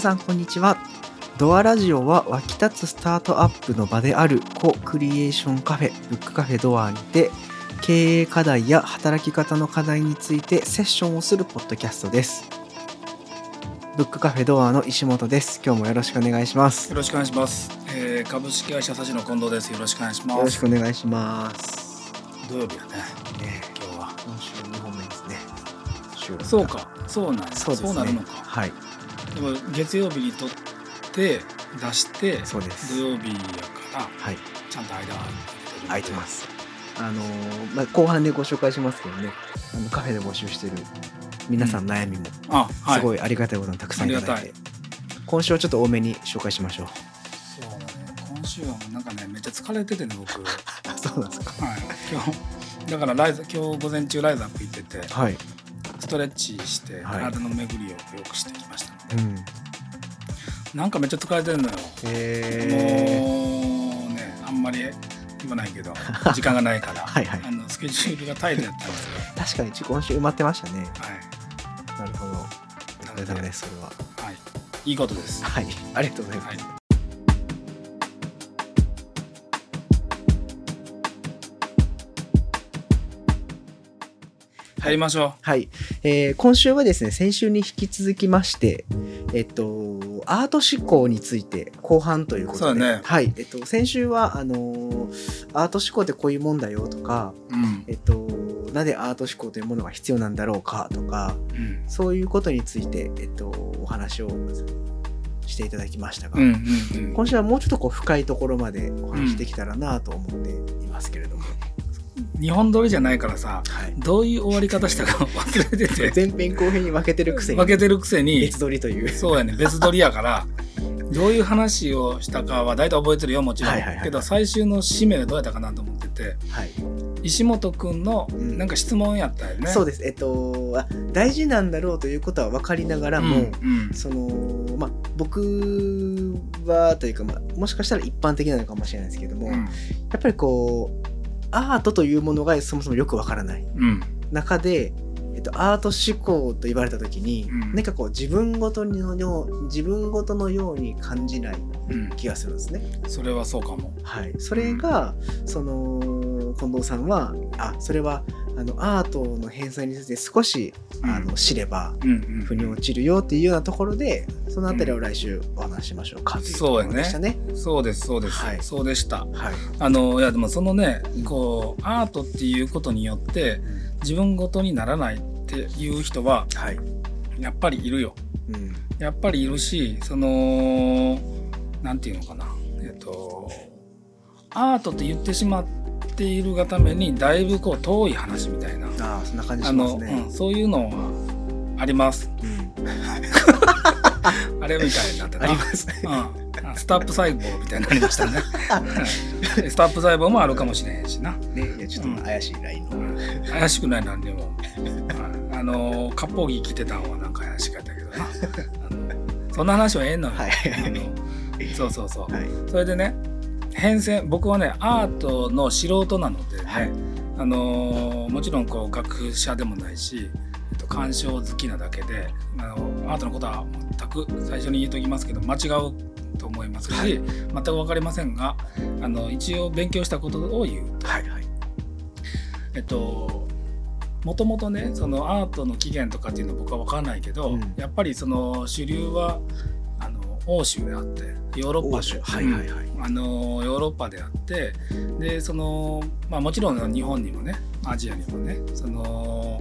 皆さんこんにちはドアラジオは湧き立つスタートアップの場であるコクリエーションカフェブックカフェドアにて経営課題や働き方の課題についてセッションをするポッドキャストですブックカフェドアの石本です今日もよろしくお願いしますよろしくお願いします。えー、株式会社サシの近藤です。よろしくお願いします。よろしくお願いします土曜日やね。ね今日は。今週2本目ですねそうか。そうなんやそうですねなるのか。はい月曜日にとって出してそうです。土曜日やからはい。ちゃんと間は空いてま。す。あのーまあ、後半でご紹介しますけどね。あのカフェで募集してる皆さんの悩みもあ、はい。すごいありがたいことにたくさんいただいて、あり今週はちょっと多めに紹介しましょう。そうだね。今週はなんかねめっちゃ疲れててね僕。はい。あそうなんですか。今日だからライズ今日午前中ライズアップ行っててはい、ストレッチしてはい。体の巡りを良くしてきました。ので、うん、なんかめっちゃ疲れてるのよ。えもうねあんまり言わないけど 時間がないから。はいはい。あのスケジュールがタイトやったんですよ。ー、確かに今週埋まってましたね。はい、なるほど。おな疲れので様ですそれは。はい、いいことです。はい。ありがとうございます、はい入りましょはい、えー今週はですね先週に引き続きましてえっとアート思考について後半ということでねはいえっと、先週はあのーアート思考ってこういうもんだよとか、う。うん。えっと、なぜアート思考というものが必要なんだろうかとかうん。そういうことについて、えっと、お話をしていただきましたが、うん。うん。今週はもうちょっとこう深いところまでお話できたらなと思っていますけれども、日本撮りじゃないからさ、はい、どういう終わり方したか 忘れてて、前編後編に分けてるくせに分けてるくせに。別、撮りという。そうやね、別撮りやから、どういう話をしたかは大体覚えてるよ、もちろん。はいはいはいけど、最終の締めでどうやったかなと思ってて、はい。石本くんのうん。なんか質問やったよね。そうです。えっとあ大事なんだろうということは分かりながらも、うんうん。そのまあ僕はというか、まあ、もしかしたら一般的なのかもしれないですけども、やうん。っぱりこうアートというものがそもそもよく分からない。うん。中で、えっと、アート思考と言われた時に、うん。何かこう自分ごとのよう自分ごとのように感じないうん。気がするんですね。それはそうかも。はい、それがその近藤さんはあそれはあのアートの返済について少しあの知ればうんうん腑に落ちるよっていうようなところでそのあたりを来週お話ししましょうかというところでしたね。そうですそうです、はい。そうでした。はい、あのいやでもそのねこうアートっていうことによって自分ごとにならないっていう人ははいやっぱりいるよ。うんやっぱりいるしそのなんていうのかなえっとアートって言ってしまっているがためにだいぶこう遠い話みたいなああそんな感じあの、しますね。うん、そういうのはあります。うん あれみたいになってた。ありますね。うん、スタップ細胞みたいになりましたね。うんスタップ細胞もあるかもしれへんしな。ねちょっとまあ怪しいラインの。怪しくないなんでも。うんあの、割烹着着てたんはなんか怪しかったけどな。そんな話はええのよ。はいそうそうそう。はいそれでね、変遷、僕はね、アートの素人なのでね、はいあのもちろんこう学者でもないし、えっと、鑑賞好きなだけであのアートのことは全く最初に言うときますけど間違うと思いますし、はい。全く分かりませんがあの一応勉強したことを言う。はいはい。えっともともとねそのアートの起源とかっていうのは僕は分からないけど、うん。やっぱりその主流はあの欧州であってヨーロッパ欧州。で、はいはいはい。あのヨーロッパであってでその、まあ、もちろん日本にもねアジアにもねその、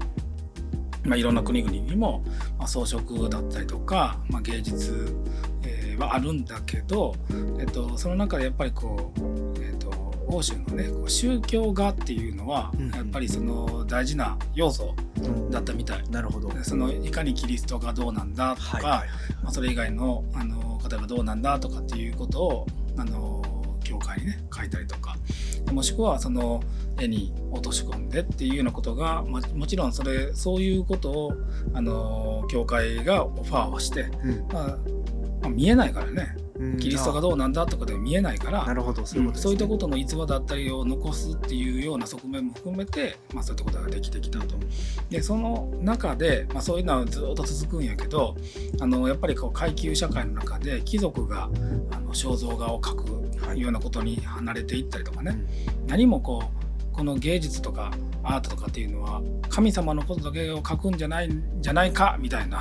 まあ、いろんな国々にも、まあ、装飾だったりとか、まあ、芸術、えーはあるんだけど、えっと、その中でやっぱりこう、えっと、欧州のね宗教画っていうのはうんやっぱりその大事な要素うんだったみたい。なるほど。でそのいかにキリストがどうなんだとか、はいはいまあ、それ以外のあの方がどうなんだとかっていうことをあの教会にね書いたりとかもしくはその絵に落とし込んでっていうようなことがももちろんそれそういうことをあの教会がオファーをして、うんまあまあ見えないからね。うん。キリストがどうなんだとかで見えないから、なるほど。そういうことね。そういったことの逸話だったりを残すっていうような側面も含めて、まあ、そういったことができてきたと。でその中で、まあ、そういうのはずっと続くんやけどあのやっぱりこう階級社会の中で貴族があの肖像画を描くようなことに離れていったりとかね、何もこうこの芸術とかアートとかっていうのは神様のことだけを描くんじゃないんじゃないかみたいな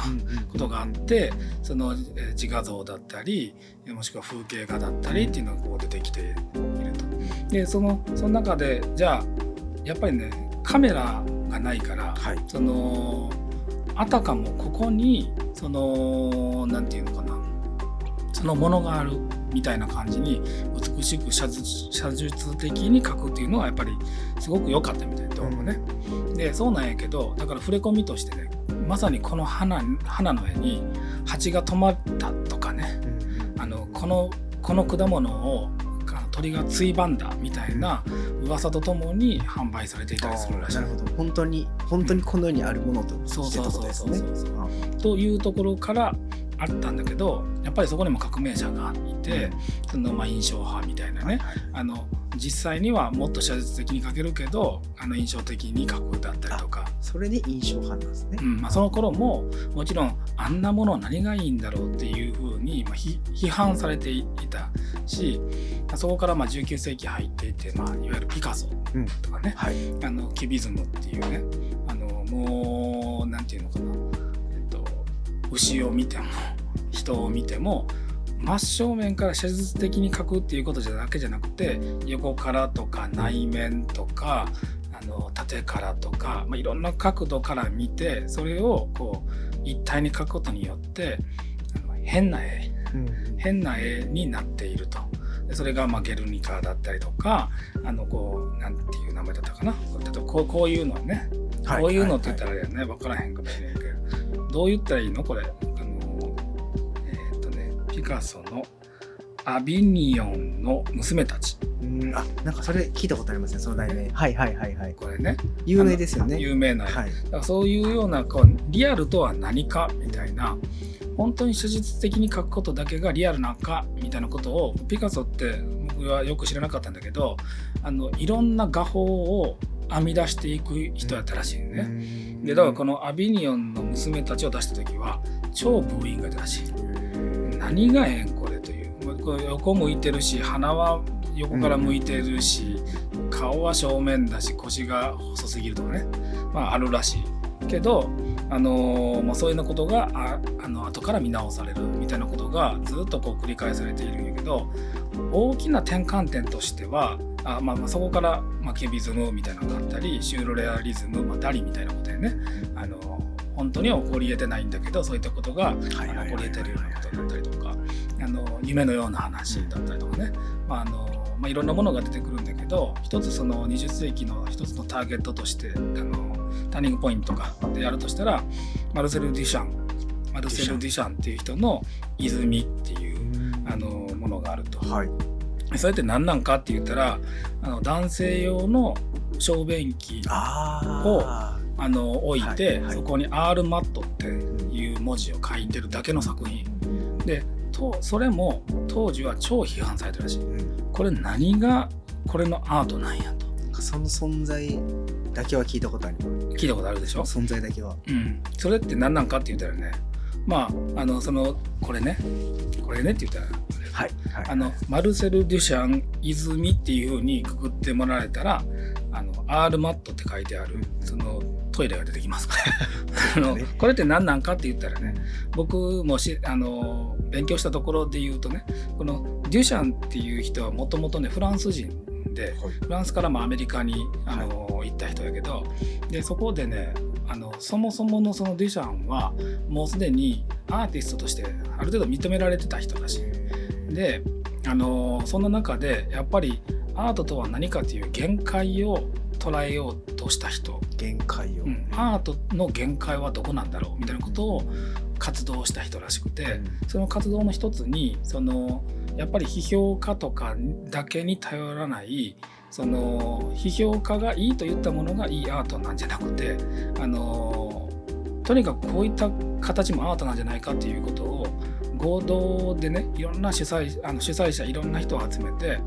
ことがあってそのえー自画像だったりもしくは風景画だったりっていうのがこう出てきていると。でそのその中でじゃあやっぱりねカメラがないからはい。そのあたかもここにそのなんていうのかなそのものがあるみたいな感じに美しく写実的に描くっていうのはやっぱりすごく良かったみたいなどうもね。でそうなんやけどだから触れ込みとしてねまさにこの花花の絵に蜂が止まったとかねあのこのこの果物を鳥がついばんだみたいな噂とともに販売されていたりするらしい。なるほど。本当に本当にこの世にあるものとしてってことですね。そうそうそうそうあというところからあったんだけどやっぱりそこにも革命者がいてそのまあ印象派みたいなね、あの実際にはもっと写実的に描けるけどあの印象的に描くだったりとか、それで印象派なんですね。うんまあ、その頃ももちろんあんなもの何がいいんだろうっていうふうに、まあ、ひ批判されていたしまあそこからまあ19世紀入っていて、まあ、いわゆるピカソうん。とかね、はい。あのキュビズムっていうね。あのもうなんていうのかな、えっと、牛を見ても人を見ても真正面から写実的に描くっていうことじゃだけじゃなくて横からとか内面とかあの縦からとか、まあ、いろんな角度から見てそれをこう一体に描くことによってあの変な絵うん。変な絵になっていると。でそれがまあゲルニカだったりとかあのこうなんていう名前だったかな。例えばこうこういうのね。はい。こういうのって言ったらあれやね。分からへんかもしれんけどどう言ったらいいの？これ。あのえーっとねピカソの「アビニオンの娘たち。うんあなんかそれ聞いたことありますねその題名。はいはいはいはい」これね。有名ですよね。有名な。絵はい。だからそういうようなこうリアルとは何かみたいな本当に写実的に描くことだけがリアルなのかみたいなことをピカソって僕はよく知らなかったんだけどあのいろんな画法を編み出していく人やったらしいね。ねでだからこのアビニオンの娘たちを出した時は超ブーイングが出たらしい。何がええんこれという横向いてるし鼻は横から向いてるし、顔は正面だし腰が細すぎるとかね、まあ、あるらしいけど、あのーまあ、そういうようなことがああの後から見直されるみたいなことがずっとこう繰り返されているんやけど大きな転換点としてはあ、まあ、まあそこから、まあ、キュビズムみたいなのがあったりシューロレアリズム、まあ、ダリみたいなことでね、あの本当には起こり得てないんだけどそういったことが起こり得てるようなことだったりとかあの夢のような話だったりとかね、まああのまあ、いろんなものが出てくるんだけど一つその20世紀の一つのターゲットとしてあのターニングポイントがでやるとしたらマルセル・デュシャン。マルセル・デュシャンっていう人の「泉」っていうあのものがあると。はい。それって何なんかって言ったらあの男性用の小便器あをああの置いて、はいはい。そこに「R マット」っていう文字を書いてるだけの作品。でとそれも当時は超批判されてるらしい。これ何がこれのアートなんやと。その存在だけは聞いたことあります。聞いたことあるでしょ、存在だけは。うん、それって何なんかって言ったらねまああのそのこれね。これねって言ったらはいはい。あのマルセル・デュシャン泉っていう風にくくってもらえたらあの R マットって書いてあるそのトイレが出てきますから。あのこれって何なんかって言ったらね僕もしあの勉強したところで言うとねこのデュシャンっていう人はもともとねフランス人でフランスからまあアメリカにあの、行った人やけどでそこでねあのそもそものそのデュシャンはもうすでにアーティストとしてある程度認められてた人らし。い。であのそんな中でやっぱりアートとは何かっていう限界を捉えようとした人、限界を。うん。アートの限界はどこなんだろうみたいなことを活動した人らしくて、その活動の一つにそのやっぱり批評家とかだけに頼らないその批評家がいいと言ったものがいいアートなんじゃなくてあのとにかくこういった形もアートなんじゃないかっていうことを合同でねいろんな主催あの主催者いろんな人を集めて、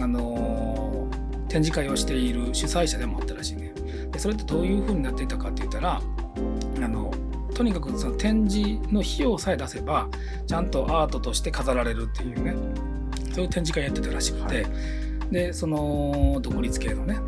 あの展示会をしている主催者でもあったらしいね。でそれってどういう風になっていたかって言ったらあのとにかくその展示の費用さえ出せばちゃんとアートとして飾られるっていうねそういう展示会やってたらしくて、はでその独立系のね。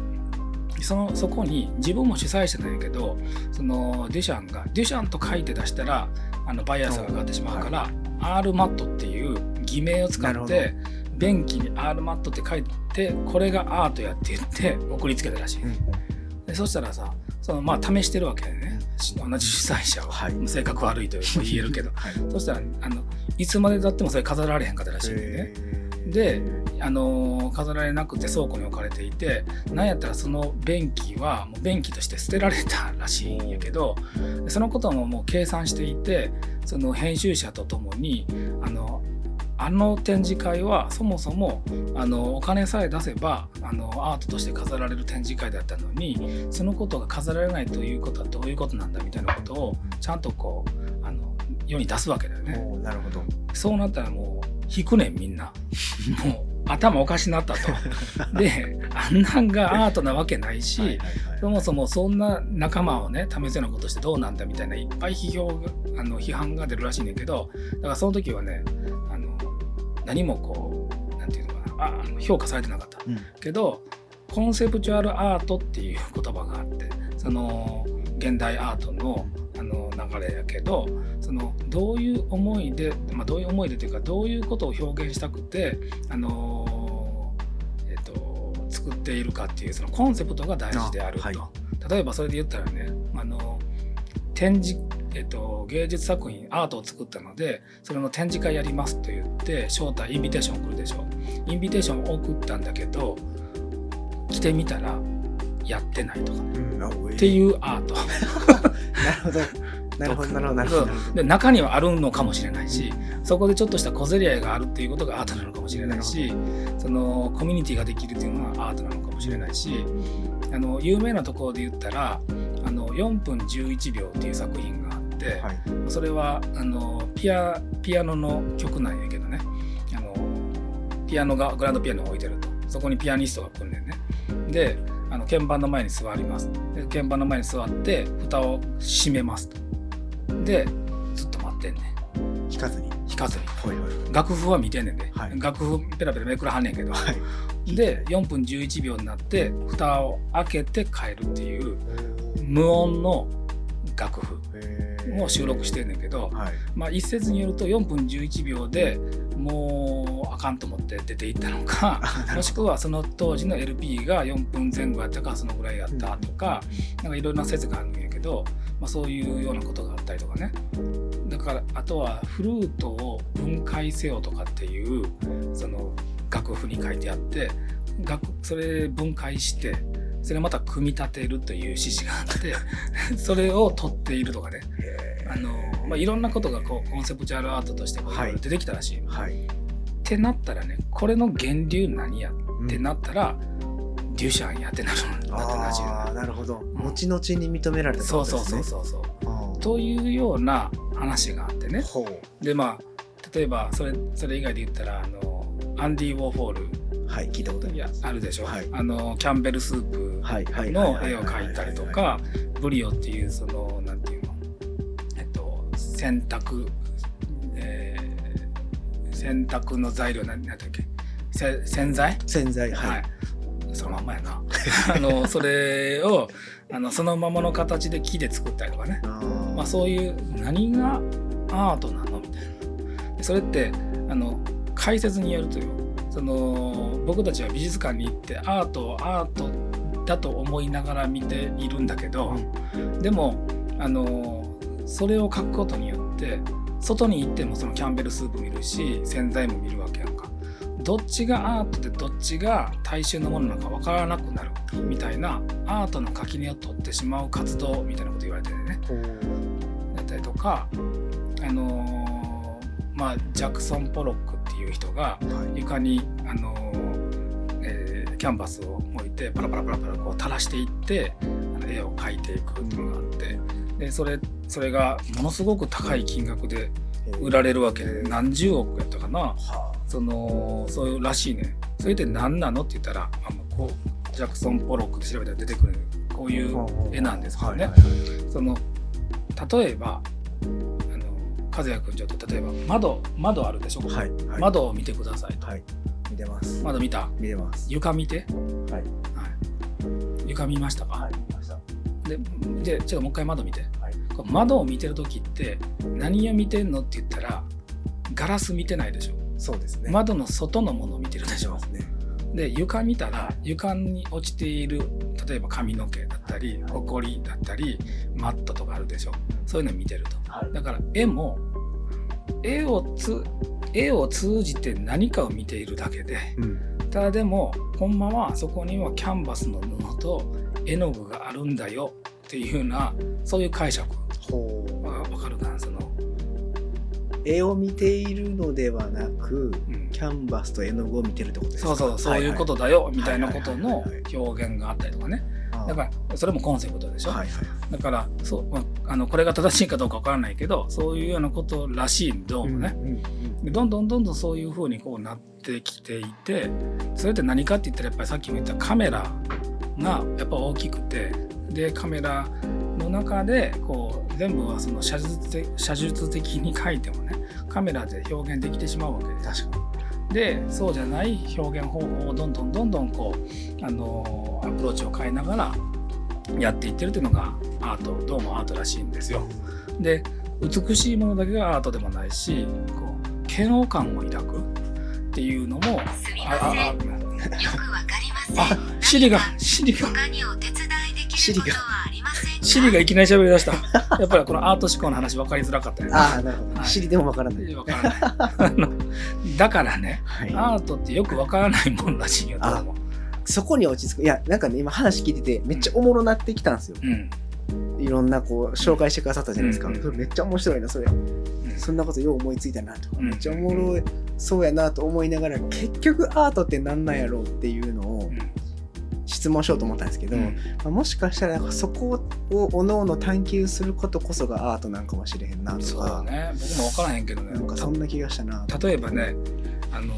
そのそこに自分も主催者なんやけどそのデュシャンがデュシャンと書いて出したらあのバイアスがかかってしまうから、R マットっていう偽名を使って便器に R マットって書いてこれがアートやって言って送りつけたらしい、うん。でそしたらさそのまあ試してるわけでね。同じ主催者を、はい。性格悪いとも 言えるけど。はい。そしたらあのいつまでたってもそれ飾られへんかったらしいんでね、であのー飾られなくて倉庫に置かれていてなんやったらその便器はもう便器として捨てられたらしいんやけどでそのことももう計算していてその編集者とともにあのあの展示会はそもそもあのお金さえ出せばあのアートとして飾られる展示会だったのにそのことが飾られないということはどういうことなんだみたいなことをちゃんとこうあの世に出すわけだよね。なるほどそうなったらもう引くねんみんな。もう頭おかしなったと。であんなんがアートなわけないし、はいそもそもそんな仲間をね試すようなことしてどうなんだみたいないっぱい批評があの批判が出るらしいねんだけどだからその時はねあの何もこうなんていうのかなあ評価されてなかった。うんけどコンセプチュアルアートっていう言葉があってその現代アートのあの流れやけどそのどういう思いで、まあ、どういう思いでというかどういうことを表現したくてあの、えっと作っているかっていうそのコンセプトが大事であると。例えばそれで言ったらねあの展示えっと、芸術作品アートを作ったのでそれの展示会やりますと言って招待インビテーション送るでしょ。インビテーションを送ったんだけど来てみたらやってないとか。っていうアート。なるほど。なるほどなるほど。で中にはあるのかもしれないしそこでちょっとした小競り合いがあるっていうことがアートなのかもしれないしそのコミュニティができるっていうのがアートなのかもしれないしあの有名なところで言ったら「あの4分11秒」っていう作品がはい。それはあのピアピアノの曲なんやけどね。あのピアノがグランドピアノを置いてると。そこにピアニストが来るねんね。であの鍵盤の前に座ります。で鍵盤の前に座って蓋を閉めますと。でずっと待ってんねん。聞かずに。弾かずに。楽譜は見てんねんで、はい。楽譜ペラペラめくらはんねんけど、はい。で4分11秒になって蓋を開けて変えるっていう無音の楽譜を収録してんねんけど、はい。まあ、一説によると4分11秒でもうあかんと思って出ていったのか もしくはその当時の LP が4分前後やったからそのぐらいやったとか、なんかいろいろな説があるんやけど、まあ、そういうようなことがあったりとかね。だからあとはフルートを分解せよとかっていうその楽譜に書いてあって楽それ分解してそれをまた組み立てるという指示があって それを取っているとかね。あの、まあ、いろんなことがこうコンセプチュアルアートとして出てきたらしい。はい。ってなったらねこれの源流何や？ってなったら、デュシャンやってなるああなるほど。後々に認められたってそうそうそうそうそう。というような話があってね。ほでまあ例えばそれそれ以外で言ったらあのアンディ・ウォーホール。うはい聞いたことあります。あるでしょ、はい。あのキャンベルスープの絵を描いたりとかブリオっていうそのなんていうの？えっと洗濯、えー洗濯の材料なんだっけ？せ洗剤？洗剤は、はい。いそのまんまやな。あのそれをあのそのままの形で木で作ったりとかね、まあ、そういう何がアートなの？みたいな。でそれってあの解説によるとよその僕たちは美術館に行ってアートをアートだと思いながら見ているんだけど、でもあのそれを書くことによって外に行ってもそのキャンベルスープ見るし洗剤も見るわけやんか。どっちがアートでどっちが大衆のものなのか分からなくなるみたいなアートの垣根を取ってしまう活動みたいなこと言われててね。だったりとかあのーまあジャクソン・ポロックいう人がはい。床にあのーえーキャンバスを置いてパラパラパラパラこう垂らしていってあの絵を描いていくっていうのがあってでそれそれがものすごく高い金額で売られるわけで何十億やったかな。はそのそういうらしいね。それって何なのって言ったらあのこうジャクソン・ポロックで調べたら出てくるこういう絵なんですけどね、その例えば和也君ちょっと例えば窓窓あるでしょ、はいはい。窓を見てくださいと、はい。見てます。窓見た？見てます。床見て、はい。床見ましたか、はい見ました。ででちょっともう一回窓見て。はい。窓を見てる時って何を見てんのって言ったらガラス見てないでしょ？そうですね。窓の外のものを見てるでしょ？ねで床見たら床に落ちている例えば髪の毛だったりほこりだったりマットとかあるでしょ。そういうのを見てると。はい。だから絵も絵をつ絵を通じて何かを見ているだけでうん。ただでもほんまはそこにはキャンバスの布と絵の具があるんだよっていうようなそういう解釈わかるかなその、絵を見ているのではなくうん。キャンバスと絵の具を見てるってことですか？そうそうそういうことだよみたいなことの表現があったりとかね。だかららそれもコンセプトでしょ、はいはいだからそう、まあ、あのこれが正しいかどうかわからないけどそういうようなことらしいどうもね、うんうんでどんどんどんどんそういう風にこうなってきていてそれって何かって言ったらやっぱりさっきも言ったカメラがやっぱ大きくてでカメラの中でこう全部はその写実的写術的に書いてもねカメラで表現できてしまうわけで確かでそうじゃない表現方法をどんどんどんどんこうあのアプローチを変えながらやっていってるっていうのがアートどうもアートらしいんですよ。で美しいものだけがアートでもないしこう嫌悪感を抱くっていうのもすみああません。あよくわかりません。あシリがシリが他におシリがいきなり喋り出した。やっぱりこのアート思考の話分かりづらかったよね。ああなるほど。はい。知りでもわからない。分からない。だからねはい。アートってよく分からないもんらしいよどうも。そこに落ち着く。いやなんかね今話聞いててめっちゃおもろなってきたんですよ。うん。いろんなこう紹介してくださったじゃないですか、うんそれめっちゃ面白いなそれ。うん。そんなことよう思いついたなとか、うん。めっちゃおもろいそうやなと思いながら結局アートって何なんやろうっていうのをうん質問しようと思ったんですけど、うん。まあ、もしかしたらそこをおのおの探求することこそがアートなんかもしれへんなとそうだか、ね。僕も分からへんけどね。なんかそんな気がしたな例えばねあの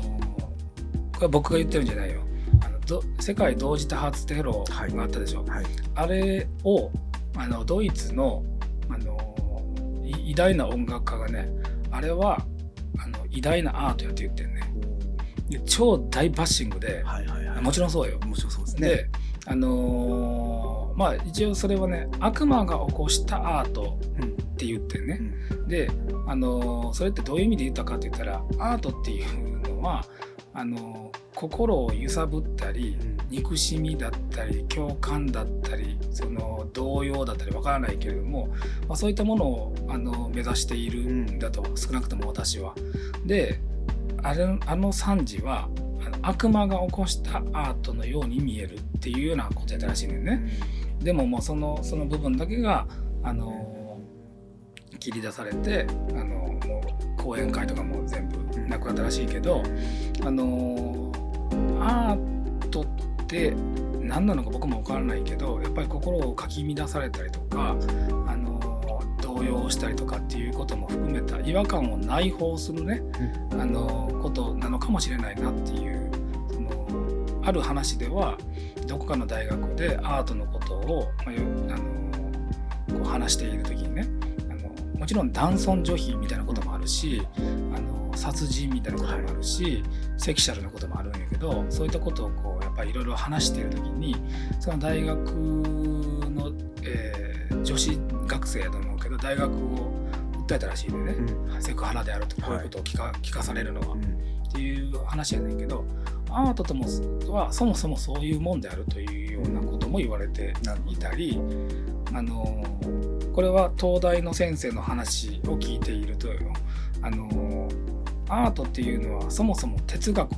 これ僕が言ってるんじゃないよ。あのど世界同時多発テロがあったでしょ、はい。あれをあのドイツのあのい偉大な音楽家がねあれはあの偉大なアートやって言ってんね。で超大バッシングではいはいはい。もちろんそうよ。もちろんそうですね。であのーまあ一応それはね悪魔が起こしたアートうんって言ってんね、うん。で、あのーそれってどういう意味で言ったかって言ったらアートっていうのはあのー心を揺さぶったり憎しみだったり共感だったりその動揺だったりわからないけれども、まあ、そういったものをあの目指しているんだと、少なくとも私は。であれあの惨事は悪魔が起こしたアートのように見えるっていうようなことやったらしいねんね。でももうそのその部分だけがあの切り出されてあのもう講演会とかも全部なくなったらしいけどあのアートって何なのか僕も分からないけどやっぱり心をかき乱されたりとかあの動揺したりとかっていうことも含めた違和感を内包するねあのことなのかもしれないなっていうそのある話ではどこかの大学でアートのことを、まあよあのこう話している時にねあのもちろん男尊女卑みたいなこともあるしあの殺人みたいなこともあるし、セクシャルなこともあるんやけどそういったことをこうやっぱりいろいろ話している時にその大学の、えー女子学生やと思うけど大学を訴えたらしいでね、セクハラであるとこういうことを聞か,、聞かされるのは。っていう話やねんけどアートともはそもそもそういうもんであるというようなことも言われていたりあのこれは東大の先生の話を聞いているとあのアートっていうのはそもそも哲学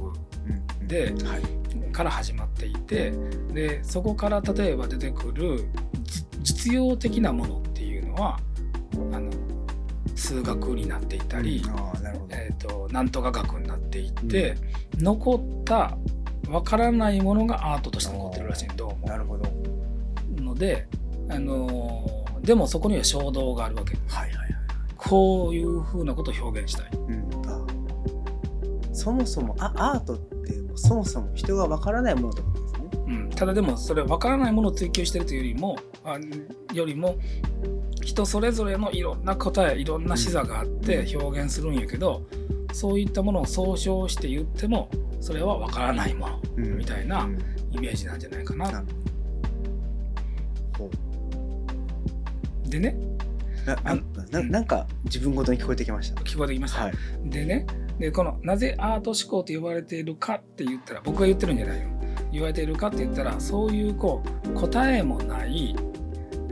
ではい。から始まっていてでそこから例えば出てくるじ実用的なものっていうのはあの数学になっていたり、ああなるほど。えー、となんとか学になっていって、残ったわからないものがアートとして残ってるらしいどうなるほど。もので、あのーでもそこには衝動があるわけ。はいはいはいこういうふうなことを表現したい。うん。あそもそもあアートってそもそも人がわからないものとですね。うん、ただでもそれ分からないものを追求してるというよりもあよりも人それぞれのいろんな答えいろんな視座があって表現するんやけどそういったものを総称して言ってもそれは分からないものうんみたいなうんイメージなんじゃないかな。なるほどでねなななんか自分ごとに聞こえてきました。聞こえてきました。はい。でねでこのなぜアート思考と呼ばれているかって言ったら僕が言ってるんじゃないよ言われているかって言ったらそういうこう答えもない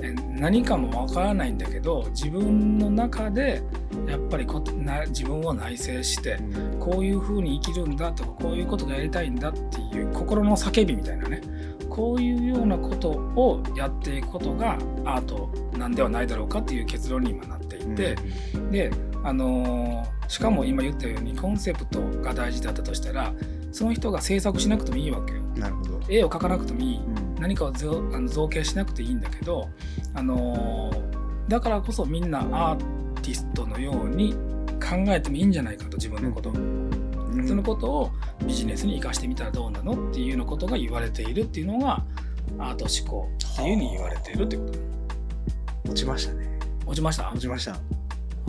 え何かもわからないんだけど自分の中でやっぱりこな自分を内省してこういうふうに生きるんだとかこういうことがやりたいんだっていう心の叫びみたいなねこういうようなことをやっていくことがアートなんではないだろうかっていう結論に今なっていて。で、あのーしかも今言ったようにコンセプトが大事だったとしたらその人が制作しなくてもいいわけよ。なるほど。絵を描かなくてもいい。うん。何かを造あの造形しなくていいんだけど、あのーだからこそみんなアーティストのように考えてもいいんじゃないかと自分のこと。を、うん。そのことをビジネスに生かしてみたらどうなのっていうようなことが言われているっていうのがアート思考っていうふうに言われているってこと。落ちましたね。落ちました、は落ちました。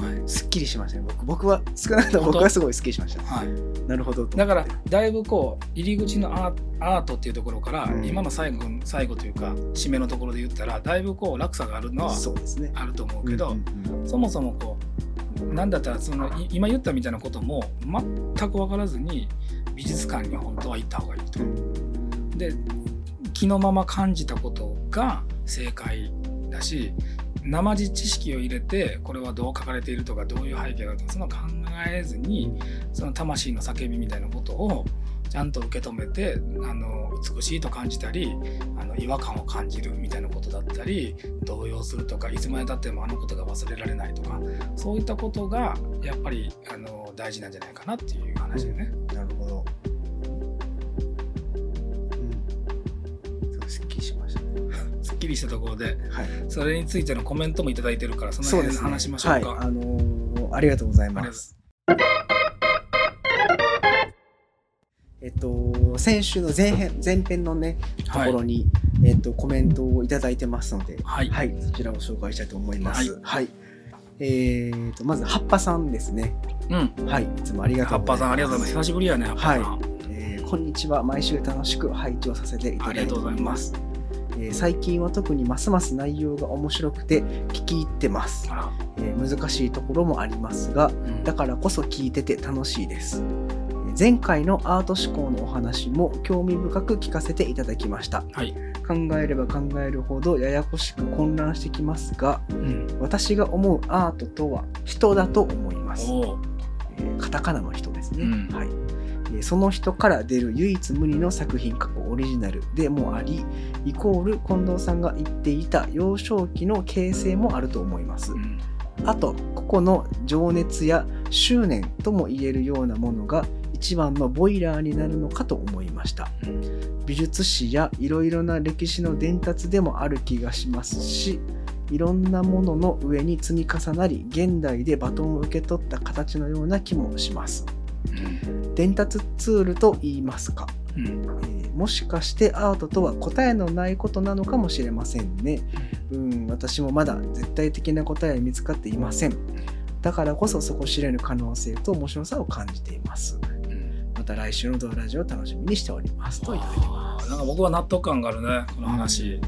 いすっきりしましたね。僕僕は少なくとも僕はすごいすっきりしました。はい、なるほどと。だからだいぶこう入り口のアートっていうところから、うん今の最後最後というか締めのところで言ったらだいぶこう落差があるのはそうですね。あると思うけど、うんうんそもそもこうなんだったらそのい今言ったみたいなことも全く分からずに美術館に本当は行った方がいいと。うんで気のまま感じたことが正解だし生地知識を入れてこれはどう書かれているとかどういう背景があるとかその考えずにその魂の叫びみたいなことをちゃんと受け止めてあの美しいと感じたりあの違和感を感じるみたいなことだったり動揺するとかいつまでたってもあのことが忘れられないとかそういったことがやっぱりあの大事なんじゃないかなっていう話でね。なるほど。うん。すっきりしま。きりしたところではい。それについてのコメントもいただいてるからその辺で。話しましょうか。はい。あのーありがとうございます。えっと、先週の前編前編のね、とはいころに、えっと、コメントをいただいてますので、はいはい、そちらを紹介したいと思います。はい。えーと、まず、葉っぱさんですね。うん。はい、いつもありがと葉っうございます。ぱさんありがとうございます。久しぶりやね、葉っぱさん。えーこんにちは。毎週楽しく配置をさせていただいております。えー最近は特にますます内容が面白くて聞き入ってます、えー難しいところもありますがうん。だからこそ聞いてて楽しいです。えー前回のアート思考のお話も興味深く聞かせていただきました。はい。考えれば考えるほどややこしく混乱してきますがうん。私が思うアートとは人だと思います。えーカタカナの人ですね、うん。はい。えーその人から出る唯一無二の作品過去オリジナルでもありイコール近藤さんが言っていた幼少期の形成もあると思います。あと個々の情熱や執念とも言えるようなものが一番のボイラーになるのかと思いました。美術史やいろいろな歴史の伝達でもある気がしますしいろんなものの上に積み重なり現代でバトンを受け取った形のような気もします。伝達ツールと言いますか、うん。えーもしかしてアートとは答えのないことなのかもしれませんね。うん。私もまだ絶対的な答えは見つかっていません。だからこそそこ知れぬ可能性と面白さを感じています。うん。また来週のドアラジオを楽しみにしております。といただきます。なんか僕は納得感があるね、この話。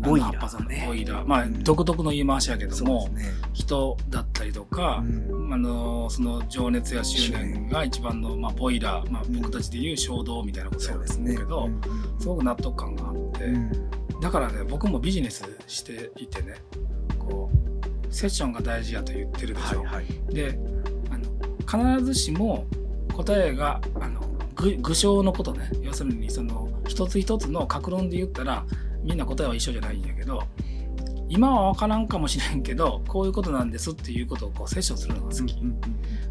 ボイラー。ボイラー。まあ、うん。独特の言い回しやけども、人だったりとか、うん。あのその情熱や執念が一番の、まあ、ボイラー、まあ、僕たちでいう衝動みたいなことやと思うけど、うん。すごく納得感があって、うん。だからね僕もビジネスしていてねこうセッションが大事やと言ってるでしょ。はいはい。であの必ずしも答えがあの具具象のことね。要するにその一つ一つの格論で言ったらみんな答えは一緒じゃないんやけど今は分からんかもしれんけどこういうことなんですっていうことをこうセッションするのが好き。うん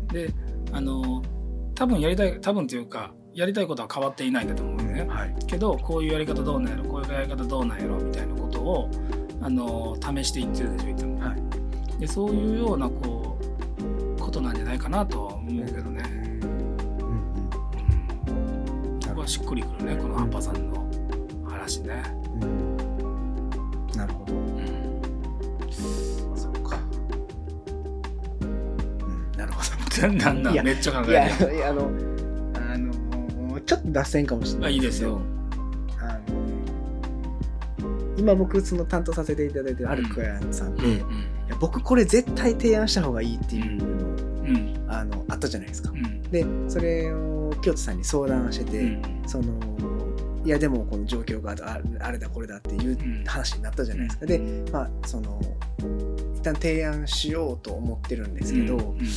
であの多分やりたい多分というかやりたいことは変わっていないんだと思うね。はい。けどこういうやり方どうなんやろこういうやり方どうなんやろみたいなことをあの試していってるでしょいつも。はい。でそういうようなこかなとは思うけどね、うんうん、ここはしっくりくるねこの葉っぱさんの話ね、うんうんなるほど。うん、そうか。うんなるほど。なんなめっちゃ考えてる。いやあのあのちょっと脱線かもしれない。あいいですよ。あのね今僕その担当させていただいてるあるクライアントさんで、いうん。や僕これ絶対提案した方がいいっていうのうんうん。あのあったじゃないですか。うん。でそれを京都さんに相談してて、うん。そのいやでもこの状況がああれだこれだっていううん。話になったじゃないですか、でまあその一旦提案しようと思ってるんですけど、うん。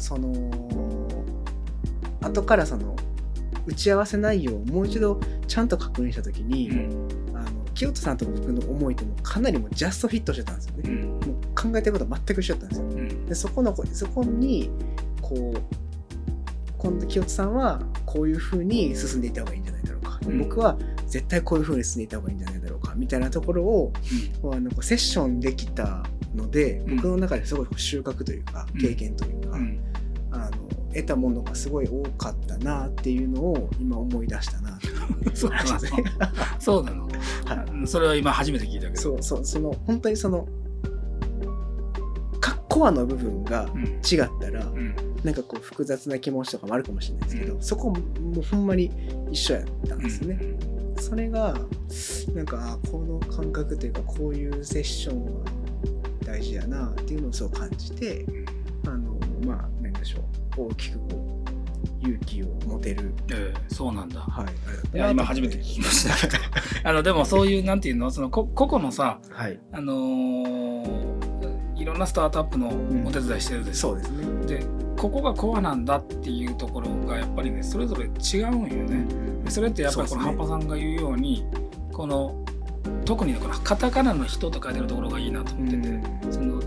その後からその打ち合わせ内容をもう一度ちゃんと確認した時に、うん。あの清人さんと僕の思いともかなりもうジャストフィットしてたんですよね。うん。もう考えてることは全く一緒だったんですよ。うん。でそこのそこにこう今度清人さんはこういうふうに進んでいった方がいいんじゃない僕は絶対こういうふうに進んでいった方がいいんじゃないだろうかみたいなところをこうあのセッションできたのでうん。僕の中ですごい収穫というかうん。経験というか、うん。あの得たものがすごい多かったなっていうのを今思い出したな そうなの。話ですね。そうなの、はそれは今初めて聞いたけど。そうそうその本当にそのかコアの部分がうん。違ったら、うんなんかこう複雑な気持ちとかもあるかもしれないですけど、そこもほんまに一緒やったんですよね。それがなんかあこの感覚というかこういうセッションは大事やなっていうのをそう感じてあのまあ何でしょう。大きくこう勇気を持てる。ええそうなんだ。はいいや今初めて聞きました。あのでもそういうなんていうの？そのこ個々のさはい。あのーいろんなスタートアップのお手伝いしてるでしょ、そうですね。でここがコアなんだっていうところがやっぱりねそれぞれ違うんよね。でそれってやっぱりこの葉っぱさんが言うようにこの特にねこのカタカナの人と書いてるところがいいなと思ってて、その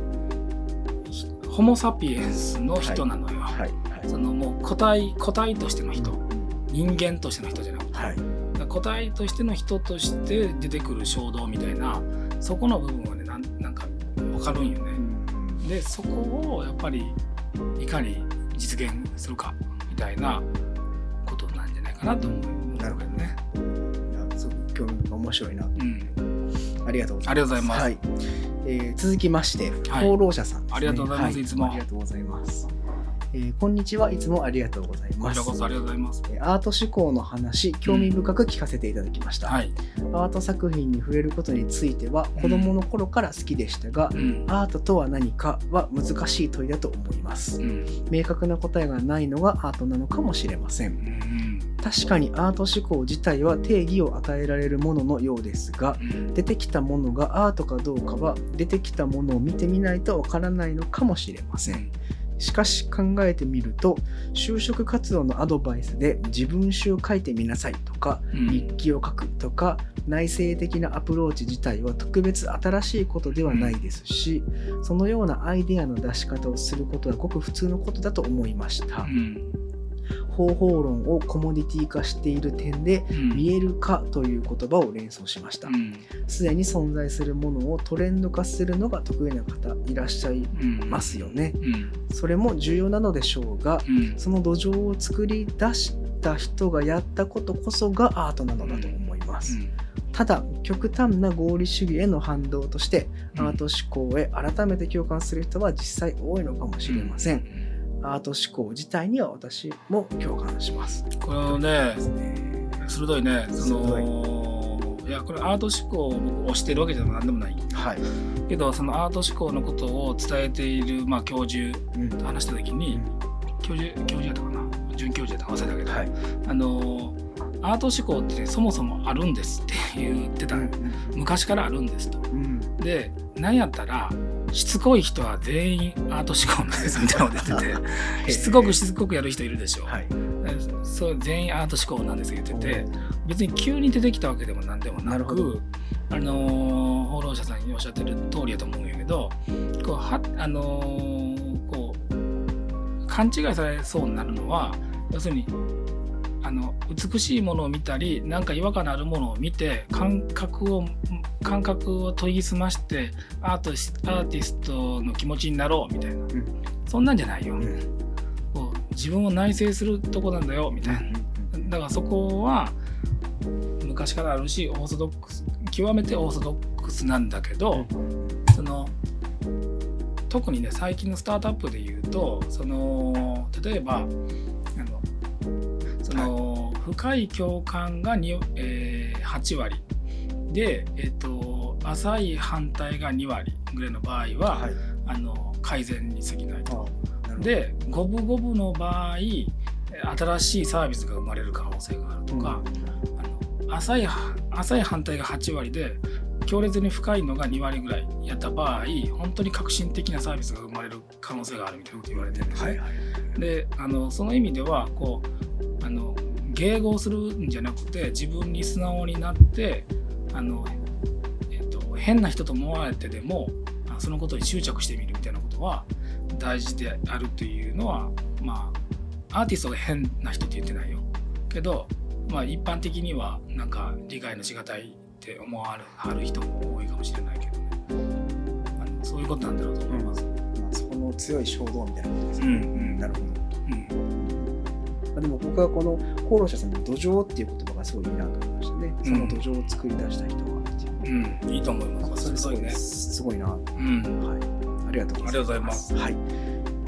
ひホモ・サピエンスの人なのよ、はい。はい。そのもう個体個体としての人。人間としての人じゃなくて。個体としての人として出てくる衝動みたいなそこの部分はねなんなんか分かるんよね。でそこをやっぱりいかに実現するかみたいなことなんじゃないかなと思うなるほどね。すごく興味深い面白いなうん、ありがとうございます。ありがとうございます。はい。えー続きまして、はい。放浪者さんね。ありがとうございます。いつも。ありがとうございます。えーこんにちはいつもありがとうございこます。ちらこそありがとうございます。えーアート思考の話、興味深く聞かせていただきました。はい。アート作品に触れることについては子供の頃から好きでしたが、うん。アートとは何かは難しい問いだと思いますう。ん。明確な答えがないのがアートなのかもしれません。うん。確かにアート思考自体は定義を与えられるもののようですが、うん。出てきたものがアートかどうかは出てきたものを見てみないとわからないのかもしれません。しかし考えてみると就職活動のアドバイスで自分集を書いてみなさいとかうん。日記を書くとか内省的なアプローチ自体は特別新しいことではないですしそのようなアイデアの出し方をすることはごく普通のことだと思いました。うん。方法論をコモディティ化している点でうん。見える化という言葉を連想しましたうん。すでに存在するものをトレンド化するのが得意な方いらっしゃいうん。ますよねうん。それも重要なのでしょうがうん。その土壌を作り出した人がやったことこそがアートなのだと思います、ただ極端な合理主義への反動としてアート思考へ改めて共感する人は実際多いのかもしれません、アート思考自体には私も共感します。これはねね鋭いね。そのい。やこれアート思考を僕推してるわけじゃ何でもない。はい、けどそのアート思考のことを伝えている、まあ、教授うん。と話した時に、教授教授やったかな？准教授やったか？忘れたけど、はい。あのアート思考って、ね、そもそもあるんですって言ってた、昔からあるんですと。うん。でなんやったらしつこい人は全員アート思考なんですみたいなこと言ってて。しつこくしつこくやる人いるでしょ、はい。そう全員アート思考なんです言ってて。別に急に出てきたわけでも何でもなくあのー放浪者さんにおっしゃってる通りやと思うんやけどこうはあのーこう勘違いされそうになるのは要するにあの美しいものを見たりなんか違和感のあるものを見て感覚を感覚を研ぎ澄ましてアートシアーティストの気持ちになろうみたいな、ん。そんなんじゃないよ、うん。こ自分を内省するとこなんだよみたいな。だからそこは昔からあるしオーソドックス極めてオーソドックスなんだけど、その特にね最近のスタートアップで言うとその例えばあのその、深い共感がに、えー8割。で、えっと浅い反対が2割ぐらいの場合は、はい。あの改善に過ぎないと。で五分五分の場合新しいサービスが生まれる可能性があるとか、あの浅い浅い反対が8割で強烈に深いのが2割ぐらいやった場合本当に革新的なサービスが生まれる可能性があるみたいなこと言われてるんですね。はいはい。であのその意味ではこうあの迎合するんじゃなくて自分に素直になってあの、えっと変な人と思われてでもあそのことに執着してみるみたいなことは大事であるというのはまあアーティストが変な人って言ってないよ。けど、まあ、一般的にはなんか理解のしがたいって思わはる人も多いかもしれないけどね。あのそういうことなんだろうと思います。まあ、そこの強い衝動みたいなことですね、うんうん。なるほど。うんまあでも僕はこの功労者さんの土壌っていう言葉がすごいいいなと思いましたね、その土壌を作り出した人はって。いううん、いいと思います。それす。ごいね。すごいな、はうん、い、ありがとうございます。ありがとうございます。はい。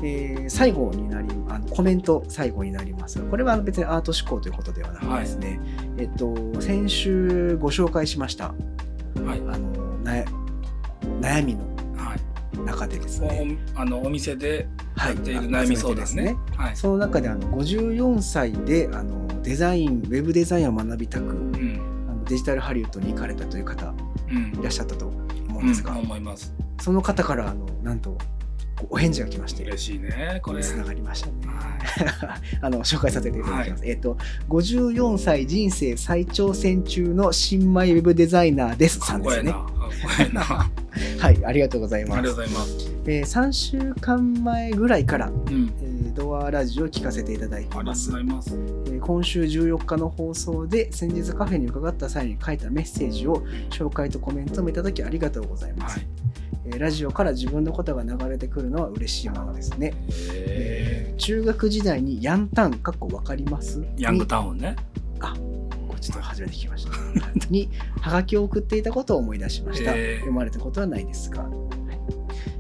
えー最後になりあのコメント最後になります。がこれは別にアート思考ということではなくてですね、えっと先週ご紹介しました。はい、あのな悩みのはい、中でですね、おあのお店ではやっている悩み相談ね。はい、その中であの54歳であのデザインウェブデザインを学びたくうん、あのデジタルハリウッドに行かれたという方うん。いらっしゃったと思ううんんですが、思います。その方からあのなんとお返事が来まして嬉しいね、これ。つながりましたね。は あの紹介させていただきます。えっ、と54歳人生再挑戦中の新米ウェブデザイナーですさんですね。はい、ありがとうございます。りがとうございます。えー3週間前ぐらいから、うん、えードアラジオを聞かせていただいてありがとうごます。ざいます。えー今週14日の放送で先日カフェに伺った際に書いたメッセージを紹介とコメントもいただきありがとうございます、はい。えーラジオから自分のことが流れてくるのは嬉しいものですね、ええー中学時代にヤンタンかっこわかります？ー、ヤングタウンね。これちょっと初めて聞きました。にハガキを送っていたことを思い出しました、読まれたことはないですが、はい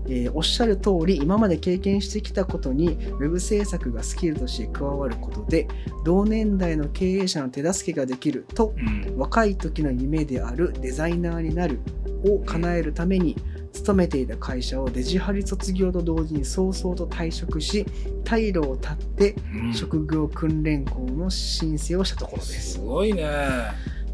えーおっしゃる通り今まで経験してきたことにウェブ制作がスキルとして加わることで同年代の経営者の手助けができるとうん、若い時の夢であるデザイナーになるを叶えるために勤めていた会社をデジハリ卒業と同時に早々と退職し退路を断ってうん。職業訓練校の申請をしたところです。すごいね。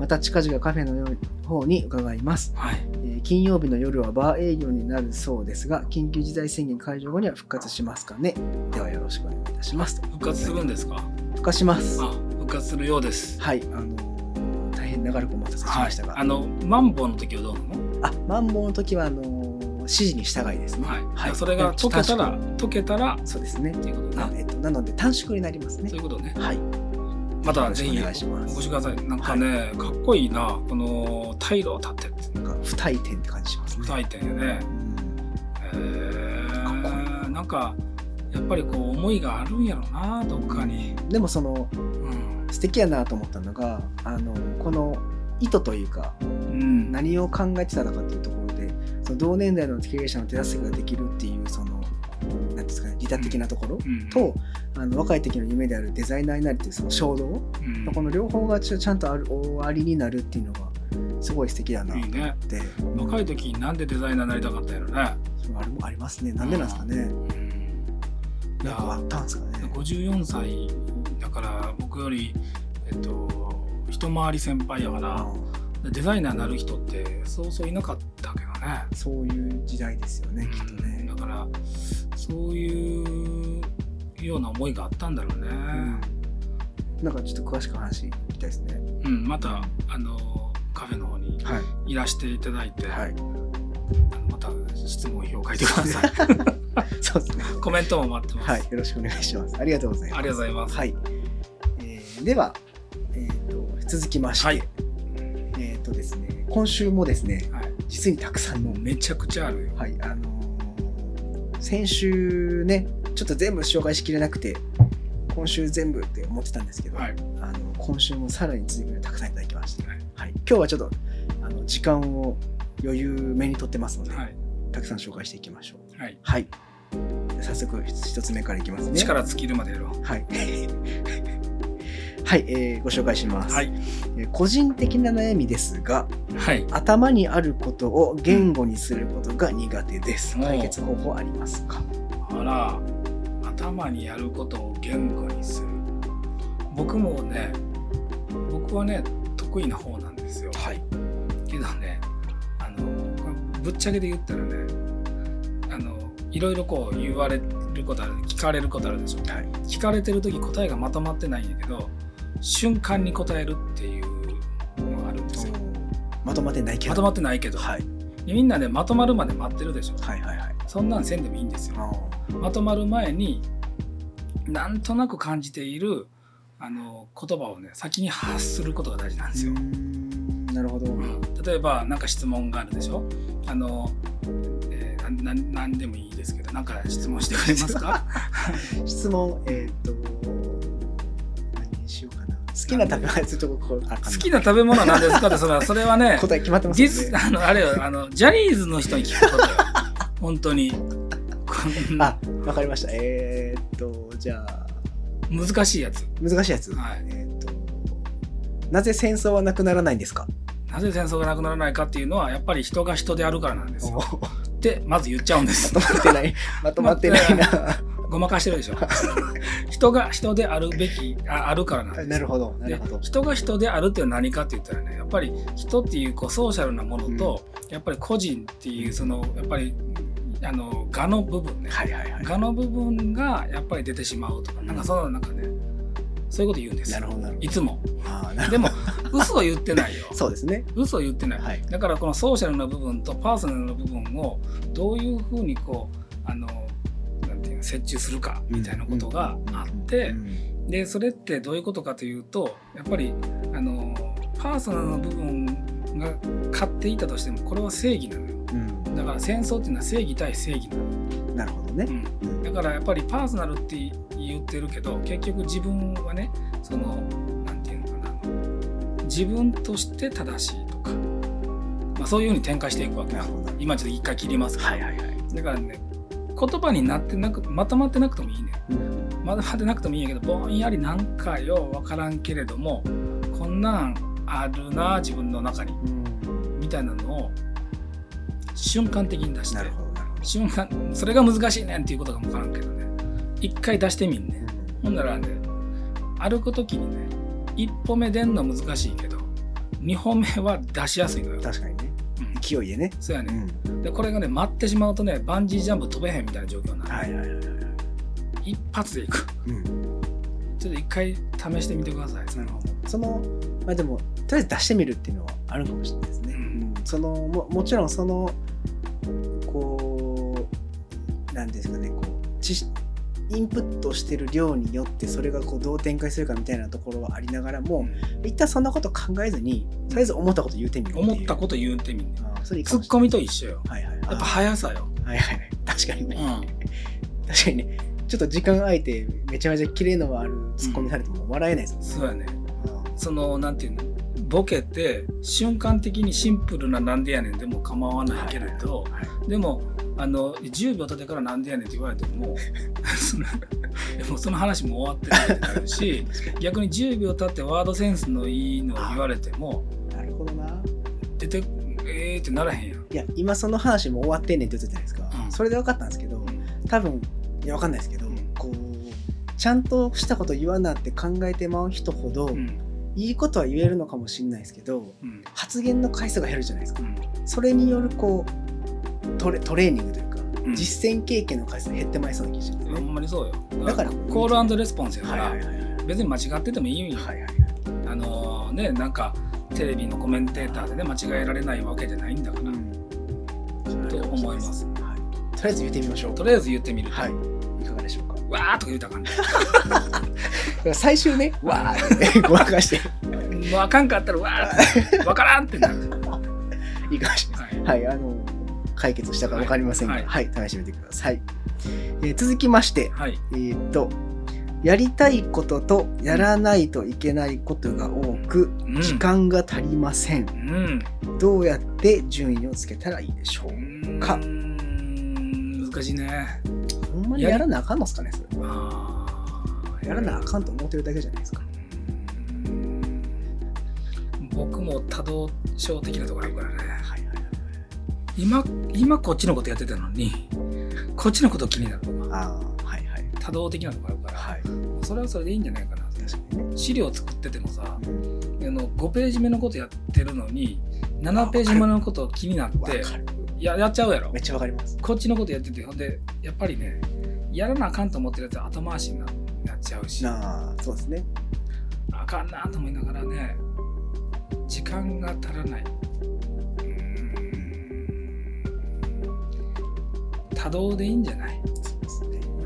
また近々カフェの方に伺います、はい。えー金曜日の夜はバー営業になるそうですが緊急事態宣言解除後には復活しますかねではよろしくお願いいたします復活するんですか？復活しますあ、復活するようです。はいあのー大変長らくお待たせしはいましたが、。あのマンボウの時はどうなの？あ、マンボウの時はあのー指示に従いですね。はい。それが解けたら解けたらそうですねっ。ていうことね。あえっと、なので短縮になりますねそうい。うことね。はい。またぜひお越しください。なんかね、かっこいいな。この退路を立ってってなんか不退転って感じしますね。二点やね。へかっこえ。なんかやっぱりこう思いがあるんやろなどっかに。うんでもそのうん。素敵やなと思ったのが、あのこの意図というかうん。何を考えてたのかというところで、その同年代の経営者の手助けができるっていうそのうんですかね、利他的なところうんと、あの若い時の夢であるデザイナーになるっていうその衝動、うんこの両方がちゃんとある終わりになるっていうのがすごい素敵だなと。思って。若い時になんでデザイナーになりたかったんやろね。あれもありますね。なんでなんですかね。いやなんかあったんですかね。54歳だから僕より、えっと、一回り先輩やからデザイナーになる人ってそうそういなかったけどね。そういう時代ですよね、きっとね。だからそういうような思いがあったんだろうね。なんかちょっと詳しく話聞きたいですね。うん、またあのカフェの方にはい。いらしていただいて、はい。また質問票を書いてください。そうですね。コメントも待ってます。はい。よろしくお願いします。ありがとうございます。ありがとうございます。はい。えーでは、えーと、続きまして、はいえっ、とですね、今週もですね、はい実にたくさんの、めちゃくちゃあるよ。はい、あのー先週ね、ちょっと全部紹介しきれなくて今週全部って思ってたんですけど、はいあの今週もさらに続きがたくさんいただきまして、はいはい、今日はちょっとあの時間を余裕めにとってますので、はいたくさん紹介していきましょう。はいはい。早速一つ目からいきますね。力尽きるまでやろはい。はい、えーご紹介します、うはい。えー個人的な悩みですが、はい。頭にあることを言語にすることが苦手です。うん。解決方法ありますか？あら頭にやることを言語にする。僕もね僕はね得意な方なんですよ。はい。けどねあのぶっちゃけで言ったらねあのいろいろこう言われることある聞かれることあるでしょ。はい。聞かれてる時答えがまとまってないんやけど瞬間に答えるっていうのがあるんですよまとまってないけど。まとまってないけど、はい。みんなねまとまるまで待ってるでしょはいはいはい。そんなんせんでもいいんですよあまとまる前になんとなく感じているあの言葉をね先に発することが大事なんですよ。ーなるほど。例えば何か質問があるでしょあの、えーなんなんなんでもいいですけど何か質問してくれますか？質問、えーっと、きな食べ物、ちょっとこう、あ好きな食べ物は何ですか？ってそれはそれはね答え決まってますね。あのあれよあのジャニーズの人に聞くことよ。本当に。あ、わかりました。えーっと、じゃあ、難しいやつ。難しいやつ？はい。えーっと、なぜ戦争はなくならないんですか？なぜ戦争がなくならないかっていうのはやっぱり人が人であるからなんですよ。ってまず言っちゃうんです。とまってない。まとまってないな。ごまかしてるでしょ。人が人であるべきああるからなんです。なるほど、なでるほど。人が人であるっていうのは何かって言ったらねやっぱり人っていうこうソーシャルなものと、やっぱり個人っていうそのやっぱりあの我の部分ね、はいはいはい。我の部分がやっぱり出てしまうとかなんかそのなんかねそういうこと言うんですよ。なるほど、なるほいつも。でも嘘を言ってないよ。そうですね。嘘を言ってない、はい。だからこのソーシャルな部分とパーソナルな部分をどういうふうにこうあの折衷するかみたいなことがあって、うん。でそれってどういうことかというとやっぱりあのパーソナルな部分が勝っていたとしてもこれは正義なのよ。うん。だから戦争っていうのは正義対正義なの、なるほどね。うん、だからやっぱりパーソナルって言ってるけど結局自分はねそのなんていうのかな。自分として正しいとか、まあ、そういうふうに展開していくわけ。なるほど。今ちょっと一回切りますけど、はいはいはい。だからね言葉になってなくまとまってなくてもいいね。うん。まとまってなくてもいいんやけどぼんやりなんかよう分からんけれどもこんなんあるな自分の中にみたいなのを瞬間的に出して。瞬間それが難しいねんっていうことかも分からんけどね。一回出してみんねほんならね歩く時にね一歩目出んの難しいけど二歩目は出しやすいのよ、確かにね。うん、勢いでね。そうやね、ん。でこれがね待ってしまうとねバンジージャンプ飛べへんみたいな状況になる、はいはいはいはい。一発でいくうん。ちょっと一回試してみてくださいそのその、まあでも、とりあえず出してみるっていうのはあるかもしれないですね。うんうんそのも、もちろんその、こう、なんですかね、こう、知識インプットしてる量によってそれがこうどう展開するかみたいなところはありながらも、一旦そんなこと考えずにとりあえず思ったこと言うてみるっていう。思ったこと言うてみんツッコミと一緒よ。はいはいやっぱ速さよ、はいはいはい。確かにね、うん、確かにね。ちょっと時間空いてめちゃめちゃ綺麗のあるツッコミされても笑えないですもんね、そうやね。うん。そのなんていうの？ボケて瞬間的にシンプルな「なんでやねん」でも構わないけれど、はいでもあの10秒経ってから「なんでやねん」って言われても そのでもその話も終わってないってなるし 逆に10秒経ってワードセンスのいいのを言われてもなるほどな。出てえーってならへんやん。いや今その話も終わってんねんって言ってたじゃないですか、うん。それで分かったんですけど多分いや分かんないですけど、うん。こうちゃんとしたこと言わなって考えてまう人ほど、うんいいことは言えるのかもしれないですけどうん。発言の回数が減るじゃないですか。うん。それによるこうトレトレーニングというか、うん。実践経験の回数が減ってまいそうな気がしますほね、んまにそうよ。だからコールレスポンスやから、はいはいはいはい。別に間違っててもいいんよ、はいはいあのーねなんかテレビのコメンテーターでね間違えられないわけじゃないんだから、と思います。はい、とりあえず言ってみましょう。とりあえず言ってみると、はい。いかがでしょうかわーっとか言うたらあかんね最終ねわーってねごまかして。もうあかんかったらわーってわからんってなる、いいかもしれないはい。はいあの解決したか分かりませんが、ははいい試してみてください、えー続きまして、はい。えーっとやりたいこととやらないといけないことが多く、うん。時間が足りません。うん。どうやって順位をつけたらいいでしょうか？難しいねまにやらなあかんのっすかね、それ。やらなあかんと思ってるだけじゃないですか。僕も多動症的なところあるからねはいはいはい。今今こっちのことやってたのにこっちのこと気になるとかああ、はいはい。多動的なところあるから、はい。それはそれでいいんじゃないかな確かにね。資料作っててもさうんあの5ページ目のことやってるのに7ページ目のこと気になって。ややっちゃうやろ。めっちゃわかります。こっちのことやってて。ほんでやっぱりねやらなあかんと思ってるやつは後回しにななっちゃうし。あなあ、そうですね。かんなと思いながらね時間が足らない。多動でいいんじゃない？そうですね。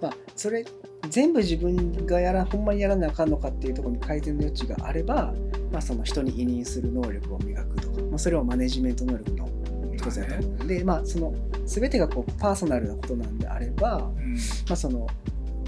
まあ、それ、全部自分がやら、ほんまにやらなあかんのかっていうところに改善の余地があれば、まあ、その人に委任する能力を磨くとか、まあ、それはマネジメント能力の一つだと思うので、まあ、その、全てがこうパーソナルなことなんであれば、うん。まあ、その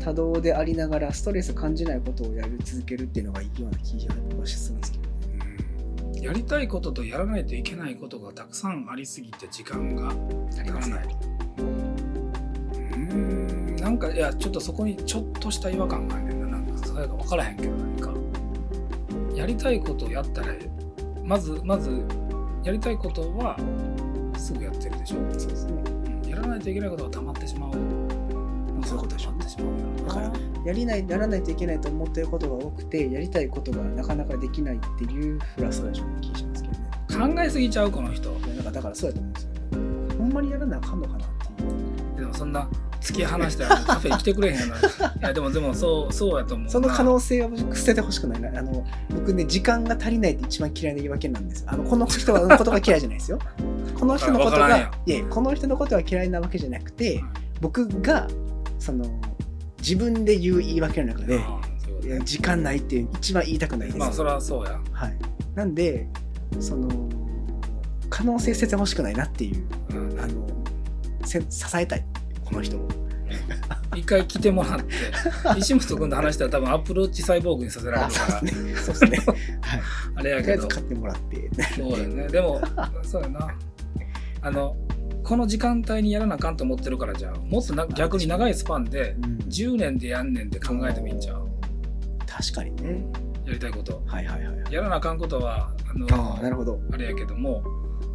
多動でありながらストレス感じないことをやり続けるっていうのがいいような気が僕はするんですけどね。やりたいこととやらないといけないことがたくさんありすぎて時間が足らない。うーん。なんかいやちょっとそこにちょっとした違和感があるんだな。んかそれが分からへんけど何か。やりたいことをやったらまずまずやりたいことはすぐやってるでしょ、そうですね。うんやらないといけないことが溜まってしまうそういうことでしょってしまうだからやりない、やらないといけないと思ってることが多くて、やりたいことがなかなかできないっていうフラストレーションな気がしますけどね。考えすぎちゃうこの人なんかだからそうやと思うんですよね。ほんまにやらなあかんのかなっていう。でもそんな突き放したらカフェに来てくれへんやな いやでもでもそうそうやと思うなその可能性は僕捨ててほしくないな。あの僕ね、時間が足りないって一番嫌いな言い訳なんです。あのこの人のことが嫌いじゃないですよ。この人のことがいやこの人のことは嫌いなわけじゃなくて、僕がその自分で言う言い訳の中で、時間ないっていう一番言いたくないです。まあそれはそうや、はい。なんで、その可能性捨ててほしくないなっていう、うんあのせ支えたいこの人を。一回来てもらって 石本君と話したら多分アプローチサイボーグにさせられるからそうですね。はい。あれやけどとりあえず買ってもらって。そうやねでもそうやなあのこの時間帯にやらなあかんと思ってるからじゃあもっとな逆に長いスパンでうん10年でやんねんって考えてもいいんちゃう確かにね。やりたいことはいはいはいはい。やらなあかんことはあのああ、なるほど。あれやけども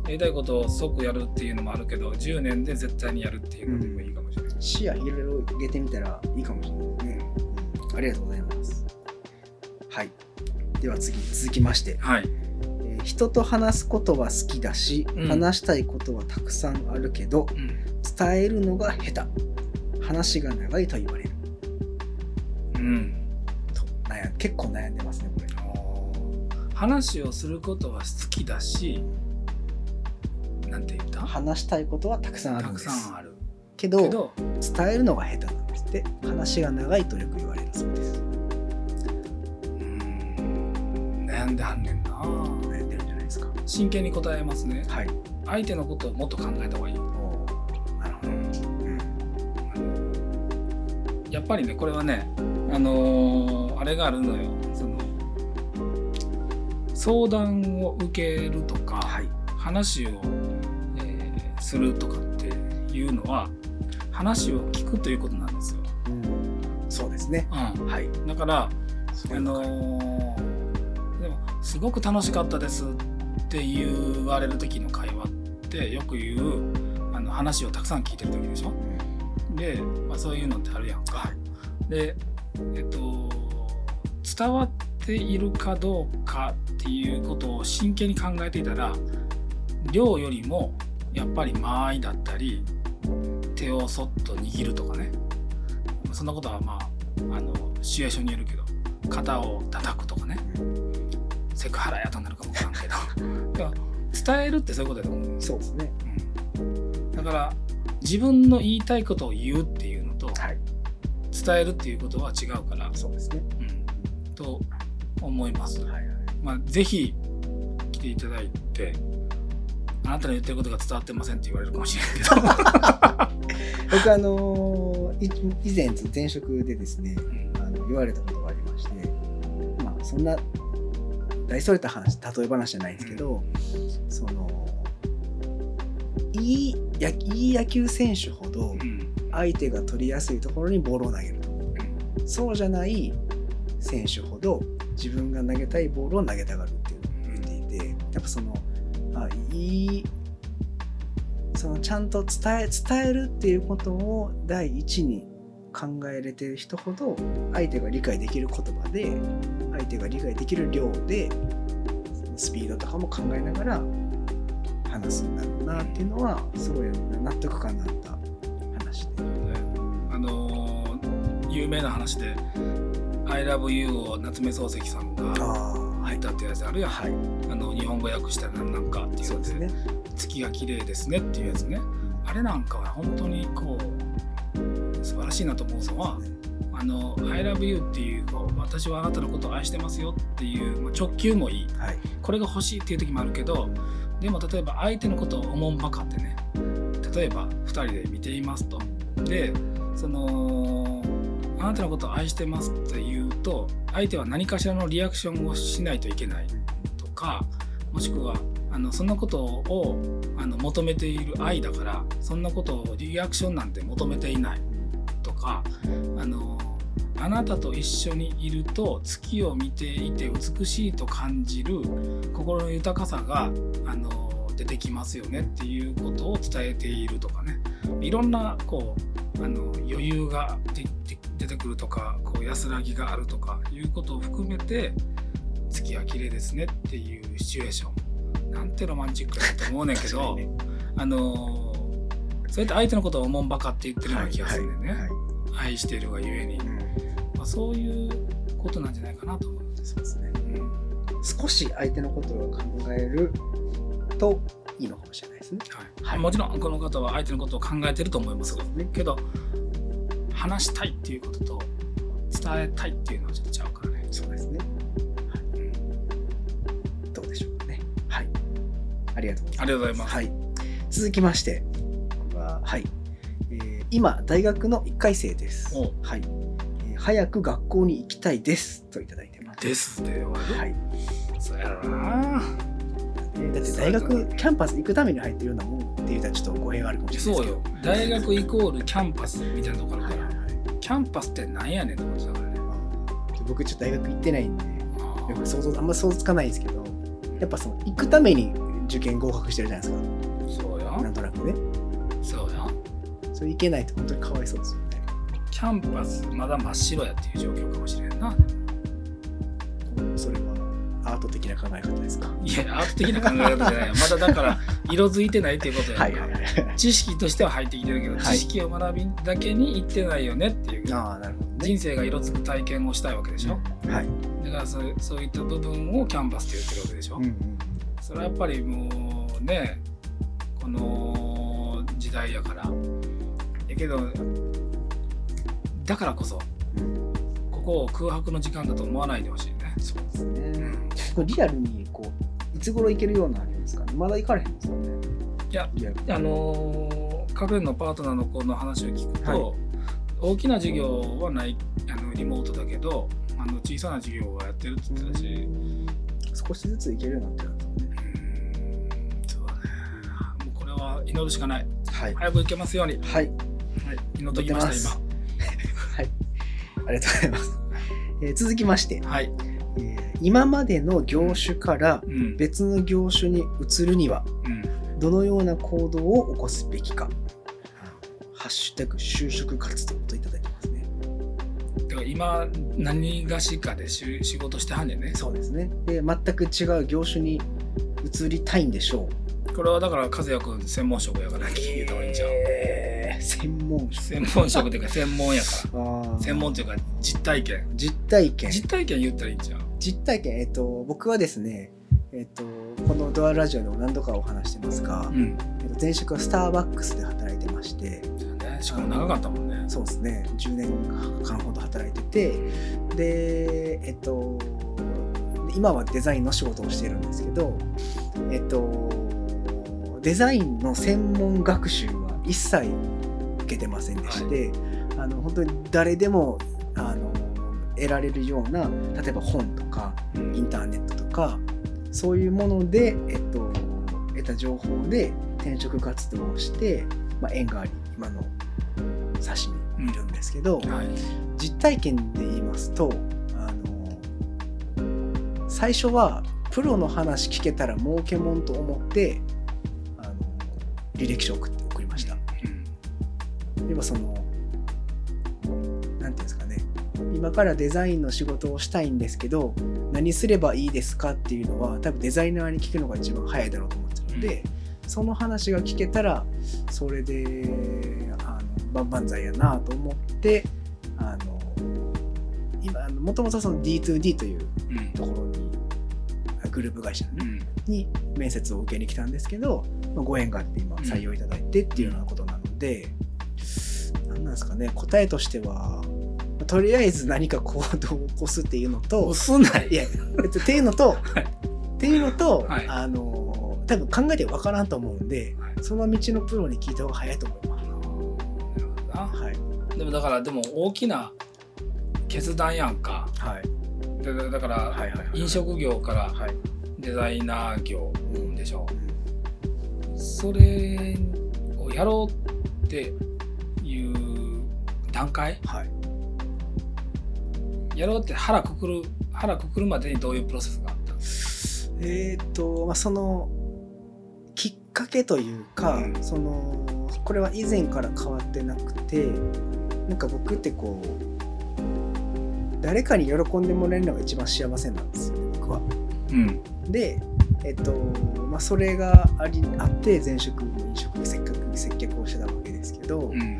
やりたいことを即やるっていうのもあるけど10年で絶対にやるっていうのでもいいかもしれない、視野広げてみたらいいかもしれないね。うんありがとうございます。はい。では次、続きまして、はいえー人と話すことは好きだし、うん話したいことはたくさんあるけど、うん伝えるのが下手。話が長いと言われる。うんと悩ん結構悩んでますね、これ。話をすることは好きだしなんて言った？話したいことはたくさんあるたくんです。さんあるけどけど伝えるのが下手なんですって。話が長いとよく言われるそうです。うん悩んではんねんな真剣に答えますねはい。相手のことをもっと考えた方がいい、おーなるほど。うんやっぱりねこれはねあのーあれがあるのよその相談を受けるとか、はい。話を、えーするとかっていうのは話を聞くということなんですよ、うんそうですね。うはい。ん、だからあのーでもすごく楽しかったですって言われる時の会話ってよく言うあの話をたくさん聞いてる時でしょ？で、まあ、そういうのってあるやんか。でえっと伝わっているかどうかっていうことを真剣に考えていたら量よりもやっぱり間合いだったり手をそっと握るとかね。そんなことはまああのシチュエーションによるけど肩を叩くとかね。セクハラやとなるかもわからんけどでも伝えるってそういうことだと思うそうですね。うんだから自分の言いたいことを言うっていうのとはい。伝えるっていうことは違うから、そうですね。うん、と思います。はいはい。まあ、ぜひ来ていただいてあなたの言ってることが伝わってませんって言われるかもしれんけど、僕あのーい以前前職でですね、うんあのも言われたことがありましてまあそんな大それた話例え話じゃないんですけど、そのいいやいい野球選手ほどうん。相手が取りやすいところにボールを投げると。そうじゃない選手ほど自分が投げたいボールを投げたがるっていうのを言っていてやっぱそのあいいそのちゃんと伝え伝えるっていうことを第一に考えれてる人ほど相手が理解できる言葉で相手が理解できる量でスピードとかも考えながら話すんだろうなっていうのはすごい納得感のあった話で。あのー有名な話で「I love you」を夏目漱石さんが入ったってやつあるやん、はい。あの日本語訳したらなんかっていうのでそうですね。月が綺麗ですねっていうやつね。あれなんかは本当にこう素晴らしいなと思うのは「あの I love you」っていう私はあなたのことを愛してますよっていうまあ直球もいい。はい。これが欲しいっていう時もあるけどでも例えば相手のことをおもんばかってね例えば2人で見ていますと。でそのあなたのことを愛してますって言うと相手は何かしらのリアクションをしないといけないとかもしくはあのそんなことをあの求めている愛だからそんなことをリアクションなんて求めていないとかあのあなたと一緒にいると月を見ていて美しいと感じる心の豊かさがあの出てきますよねっていうことを伝えているとかね。いろんなこうあの余裕が出てくるとかこう安らぎがあるとかいうことを含めて月は綺麗ですねっていうシチュエーション。なんてロマンチックだと思うねんけど、あのそうやって相手のことをおもんばかって言ってるような気がするんだよね、はい愛しているがゆえに、まあ、そういうことなんじゃないかなと思うんですよ。そうですね。うん少し相手のことを考えるといいのかもしれないですね。はいはいもちろんこの方は相手のことを考えてると思いますね。けど話したいっていうことと伝えたいっていうのはちょっとちゃうからね。そうですね。どうでしょうかね。はい。ありがとうございます。ありがとうございます。はい。続きまして、ははい、えー今、大学の1回生です。おはい、えー早く学校に行きたいですといただいてます。ですで終わる？はい。そうやろな。えーだって大学、キャンパス行くために入ってるようなもんって言ったらちょっと語弊があるかもしれないですけど。そうよ。大学イコールキャンパスみたいなところあるから。はいはいはいキャンパスってなんやねんってことだからね。僕ちょっと大学行ってないんで、あよく想像あんま想像つかないんですけど、やっぱその行くために受験合格してるじゃないですーそうか。なや。んとなくね。そう行けないと本当にかわいそうですよね。キャンパスまだ真っ白やっていう状況かもしれんな。それはアート的な考え方ですか？いや、アート的な考え方じゃないよ。まだだから色づいてないっていうことやんかはいはいはい。知識としては入ってきてるけど、はい知識を学びだけに行ってないよねっていう。ああ、なるほどね。人生が色づく体験をしたいわけでしょ。はい。だからそうそういった部分をキャンバスって言ってるわけでしょ。うんうんそれはやっぱりもうねこの時代やからやけどだからこそここを空白の時間だと思わないでほしいね。そうですね。うんリアルにこういつ頃行けるようになるんですかね。まだ行かれへんんですかね。いやあのーカフェのパートナーの子の話を聞くと、はい大きな授業はないあのリモートだけどあの小さな授業はやってるって言ってたし、少しずつ行けるようになってるんですね。うんそうだねもうこれは祈るしかないはい。早く行けますように、はい、はい。祈っときました祈 はい。ありがとうございます。えー続きまして、今はい、えー今までの業種からうん別の業種に移るにはうんどのような行動を起こすべきか。ハッシュタグ就職活動といただいてますね。だから今何がしかでし仕事してはんねんねそうですね。で、全く違う業種に移りたいんでしょう。これはだから和也君専門職やから聞いた方がいいんちゃう？えー専門職。専門職というか専門やから。専門というか実体験。実体験。実体験言ったらいいんちゃう？実体験、えっと、僕はですね、えっと、このドアラジオでも何度かお話してますが、うん。えっと、前職はスターバックスで働いてまして、ね。しかも長かったもんね。そうですね、10年間ほど働いてて、で、えっと、今はデザインの仕事をしているんですけど、えっと、デザインの専門学習は一切受けてませんでして、あの本当に誰でもあの得られるような例えば本とかうんインターネットとかそういうもので、えっと、得た情報で転職活動をして、まあ、縁があり今の刺身いるんですけど、はい実体験で言いますとあの最初はプロの話聞けたら儲けもんと思ってあの履歴書を送って。うんでもそのなんていうんですかね。今からデザインの仕事をしたいんですけど何すればいいですかっていうのは多分デザイナーに聞くのが一番早いだろうと思ってるので、その話が聞けたらそれであの万々歳やなと思ってあの今もともとその D2D といううん。ところにグループ会社のねうん。に面接を受けに来たんですけど、まあ、ご縁があって今採用いただいてっていうようなことなので、何なんですかね答えとしてはとりあえず何か行動を起こすっていうのと押すないいやえっていうのと、はい。っていうのと、はい。あの多分考えてわからんと思うんではい。その道のプロに聞いた方が早いと思います。はい。でもだからでも大きな決断やんか。はい。でだだからはいはいはい飲食業からはい。デザイナー業でしょ。うん。それをやろうって段階？はい。やろうって腹くくる腹くくるまでにどういうプロセスがあった？えっ、と、まあ、そのきっかけというか、うん。そのこれは以前から変わってなくてなんか僕ってこう誰かに喜んでもらえるのが一番幸せなんですよね僕は。うん。でえっ、とまあそれがありあって前職も飲食でせっかく接客をしてたわけですけど、うん。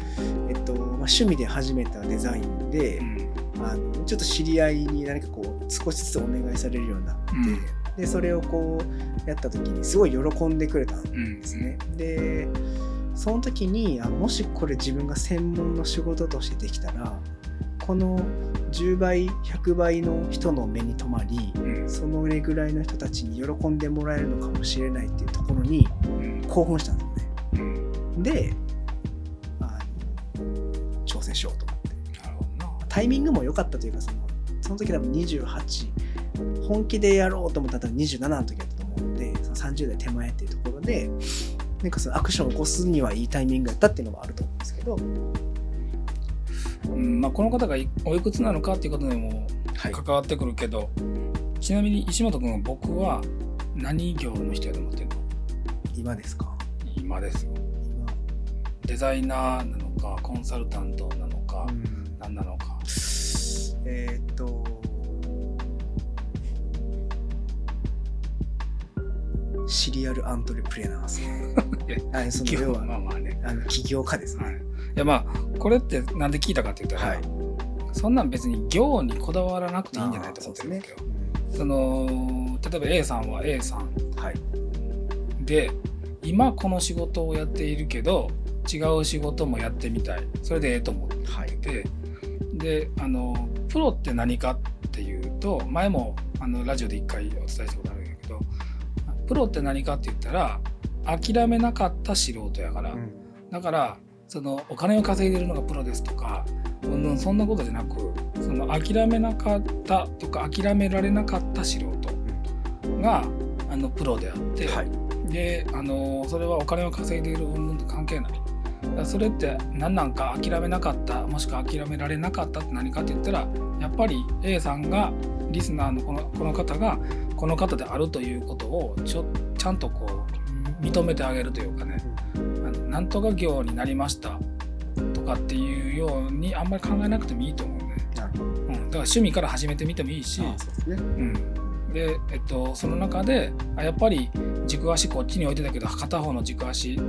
えっとまあ、趣味で始めたデザインで、うんあのちょっと知り合いに何かこう少しずつお願いされるようになって、でそれをこうやった時にすごい喜んでくれたんうん。ですね。でその時にあもしこれ自分が専門の仕事としてできたらこの10倍100倍の人の目に留まりうん。そのぐらいの人たちに喜んでもらえるのかもしれないっていうところにうん。興奮したんですよね。うん。で戦しようと思って。なるほどな。タイミングも良かったというかそのその時多分28本気でやろうと思ったら多分27の時だったと思うんでその30代手前っていうところでなんかそのアクションを起こすにはいいタイミングだったっていうのもあると思うんですけど、うんまあ、この方がいおいくつなのかっていうことでもはい。関わってくるけど、ちなみに石本君は僕は何業の人やと思ってるの？今ですか？今ですデザイナーなのかコンサルタントなのか、うん。何なのか。えーっとシリアルアントレプレナーですねあその要はまあまあね、あの起業家ですね、はい、いやまあこれってなんで聞いたかって言ったら、はい。そんなん別に業にこだわらなくていいんじゃないと思ってるわけよ。その例えば A さんは A さん。はい。で今この仕事をやっているけど違う仕事もやってみたい。それでええと思って。はい。て、であのプロって何かっていうと前もあのラジオで一回お伝えしたことあるんやけどプロって何かって言ったら諦めなかった素人やから、うん。だからそのお金を稼いでるのがプロですとか、うんうん、そんなことじゃなくその諦めなかったとか諦められなかった素人があのプロであって、はい。であのそれはお金を稼いでいる云々と関係ない。それって何なんか諦めなかったもしくは諦められなかったって何かって言ったらやっぱり A さんがリスナーのこのこの方がこの方であるということをちょちゃんとこう認めてあげるというかね、なんとか業になりました。とかっていうようにあんまり考えなくてもいいと思うね、うん、だから趣味から始めてみてもいいし、で、えっと、その中であやっぱり軸足こっちに置いてたけど片方の軸足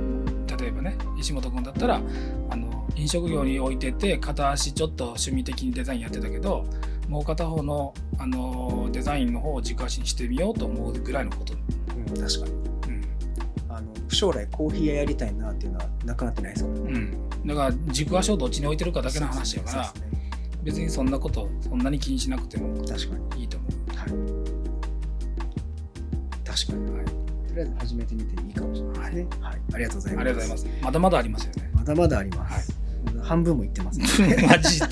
例えばね石本君だったらあの飲食業に置いてて片足ちょっと趣味的にデザインやってたけどもう片方のあのデザインの方を軸足にしてみようと思うぐらいのこと、うん、確かに。うん。あの将来コーヒー屋やりたいなっていうのはなくなってないですか？らねうん、だから軸足をどっちに置いてるかだけの話やからそうですね。別にそんなことそんなに気にしなくても確かに。いいと思う。はい。確かに、はい、とりあえず始めてみていいかもしれないですね。はい、ありがとうございます。ありがとうございます。まだまだありますよね。まだまだあります、まだ半分もいってます、ね、マジで。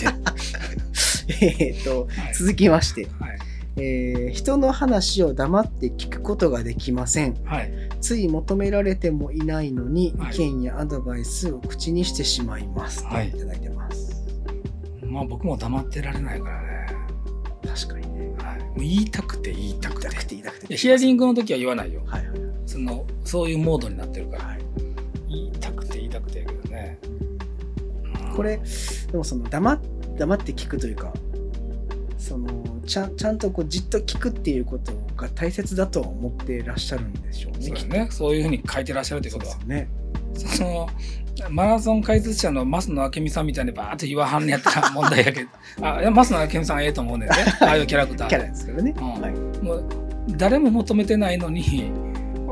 えっと、はい。続きまして、はい。えー人の話を黙って聞くことができません。はい。つい求められてもいないのに、はい。意見やアドバイスを口にしてしまいます。はい。といただいてます。まあ僕も黙ってられないからね、確かにね。はい、もう言いたくて言いたくて。言いたくて言いたくて。ヒアリングの時は言わないよ。はいはいそのそういうモードになってるからはい。言いたくて言いたくてやけどね、うんこれ、でもその黙っ黙って聞くというか、そのちゃんちゃんとこうじっと聞くっていうことが大切だとは思ってらっしゃるんでしょうね。そうねそういうふうに書いてらっしゃるというとことはそうですよね。そのマラソン解説者の増野明美さんみたいにバーって言わはんねやったら問題やけど あ増野明美さんええと思うねんねああいうキャラクターキャラですけどね。うんはい。もう誰も求めてないのに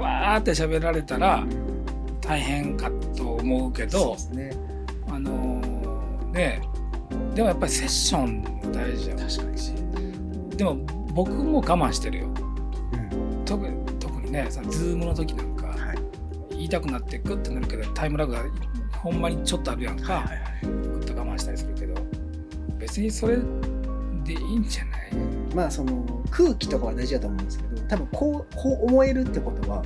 わーって喋られたら大変かと思うけそうどですね。あのーねでもやっぱりセッション大事や確かにし。でも僕も我慢してるようん。特に特にねそのズームの時なんかはい。言いたくなってグッてなるけどタイムラグがほんまにちょっとあるやんか、はいはいはい。ぐっと我慢したりするけど別にそれでいいんじゃない、まあその空気とかは大事だと思うんですけど多分こうこう思えるってことは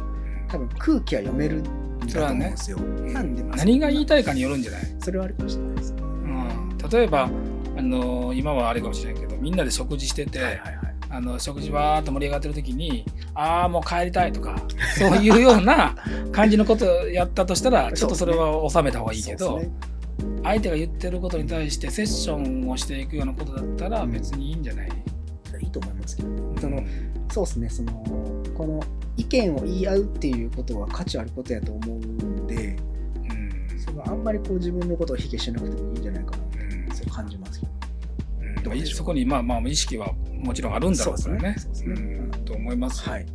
多分空気は読めるんだと思うんですよ。なんで、まあ何が言いたいかによるんじゃない、それはあるかもしれないですね。うん、例えばあの今はあれかもしれないけどみんなで食事してて、はいはいはい。あの食事わーっと盛り上がってる時に「ああもう帰りたい」とか そういうような感じのことをやったとしたら ちょっとそれは収めた方がいいけど、相手が言ってることに対してセッションをしていくようなことだったらうん。別にいいんじゃない、いいと思いますけど、ね、そのうんそうですねそのこの意見を言い合うっていうことは価値あることやと思うんでうん。そのあんまりこう自分のことを卑下しなくてもいいんじゃないかなうんとそう感じますけど。うん。そこにまあまあ意識はもちろんあるんだろうからね。そうですね。そうですね。うん。と思います、はい。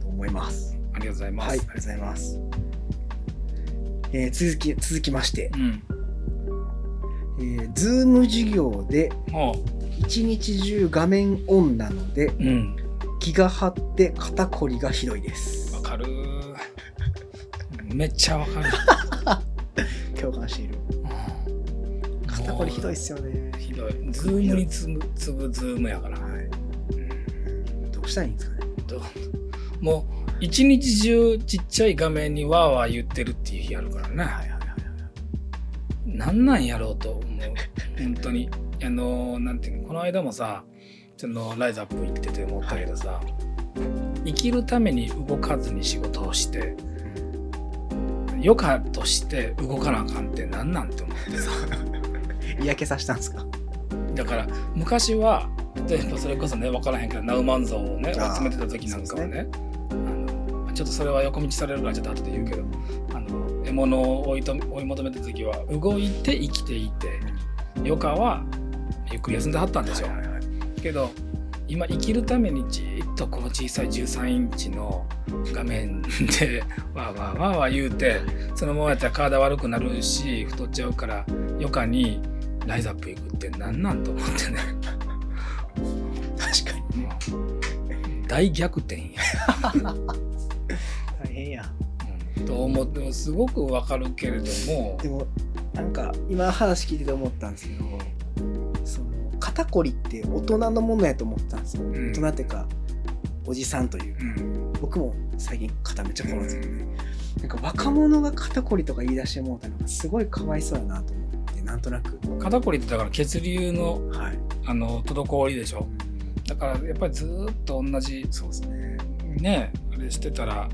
と思います。ありがとうございます、はい、ありがとうございます。えー続き続きまして、うん。えー、 Zoom 授業でも一日中画面オンなのでううん。気が張って肩こりがひどいです。わ。かる。めっちゃわかる。共感している。肩こりひどいっすよね。ひどい。 Zoom につむつぶ Zoom やから、はい。どうしたらいいんですかね。どう？もう一日中ちっちゃい画面にわーわー言ってるっていう日あるからね、はいはいはい。なんなんやろうと思う。本当にあのなんていうのこの間もさそのライズアップ行ってて思ったけどさ、生きるために動かずに仕事をして余暇として動かなあかんってなんなんて思ってさはい。嫌気さしたんですか？だから昔は例えばそれこそね分からへんけどナウマンゾウをね集めてた時なんかはねあのちょっとそれは横道されるからちょっと後で言うけどあの獲物を追いと追い求めた時は動いて生きていて余暇はゆっくり休んではったんでしょ、はいはいはい。けど今生きるためにじーっとこの小さい13インチの画面で わーわーわーわー言うてそのままやったら体悪くなるし太っちゃうから余暇にライズアップ行くってなんなんと思ってね。確かに。もう大逆転や、大変や。うん。と思ってすごくわかるけれども。でもなんか今話聞いてて思ったんですけど肩こりって大人のものやと思ってたんですよ、ん。大人っていうかおじさんという。かうん。僕も最近肩めっちゃこるんですけどね、なんか若者が肩こりとか言い出してもうたのがすごいかわいそうやなと思ってなんとなく。肩こりってだから血流のはい。あの滞りでしょ。だからやっぱりずーっと同じそうですね、ねあれしてたら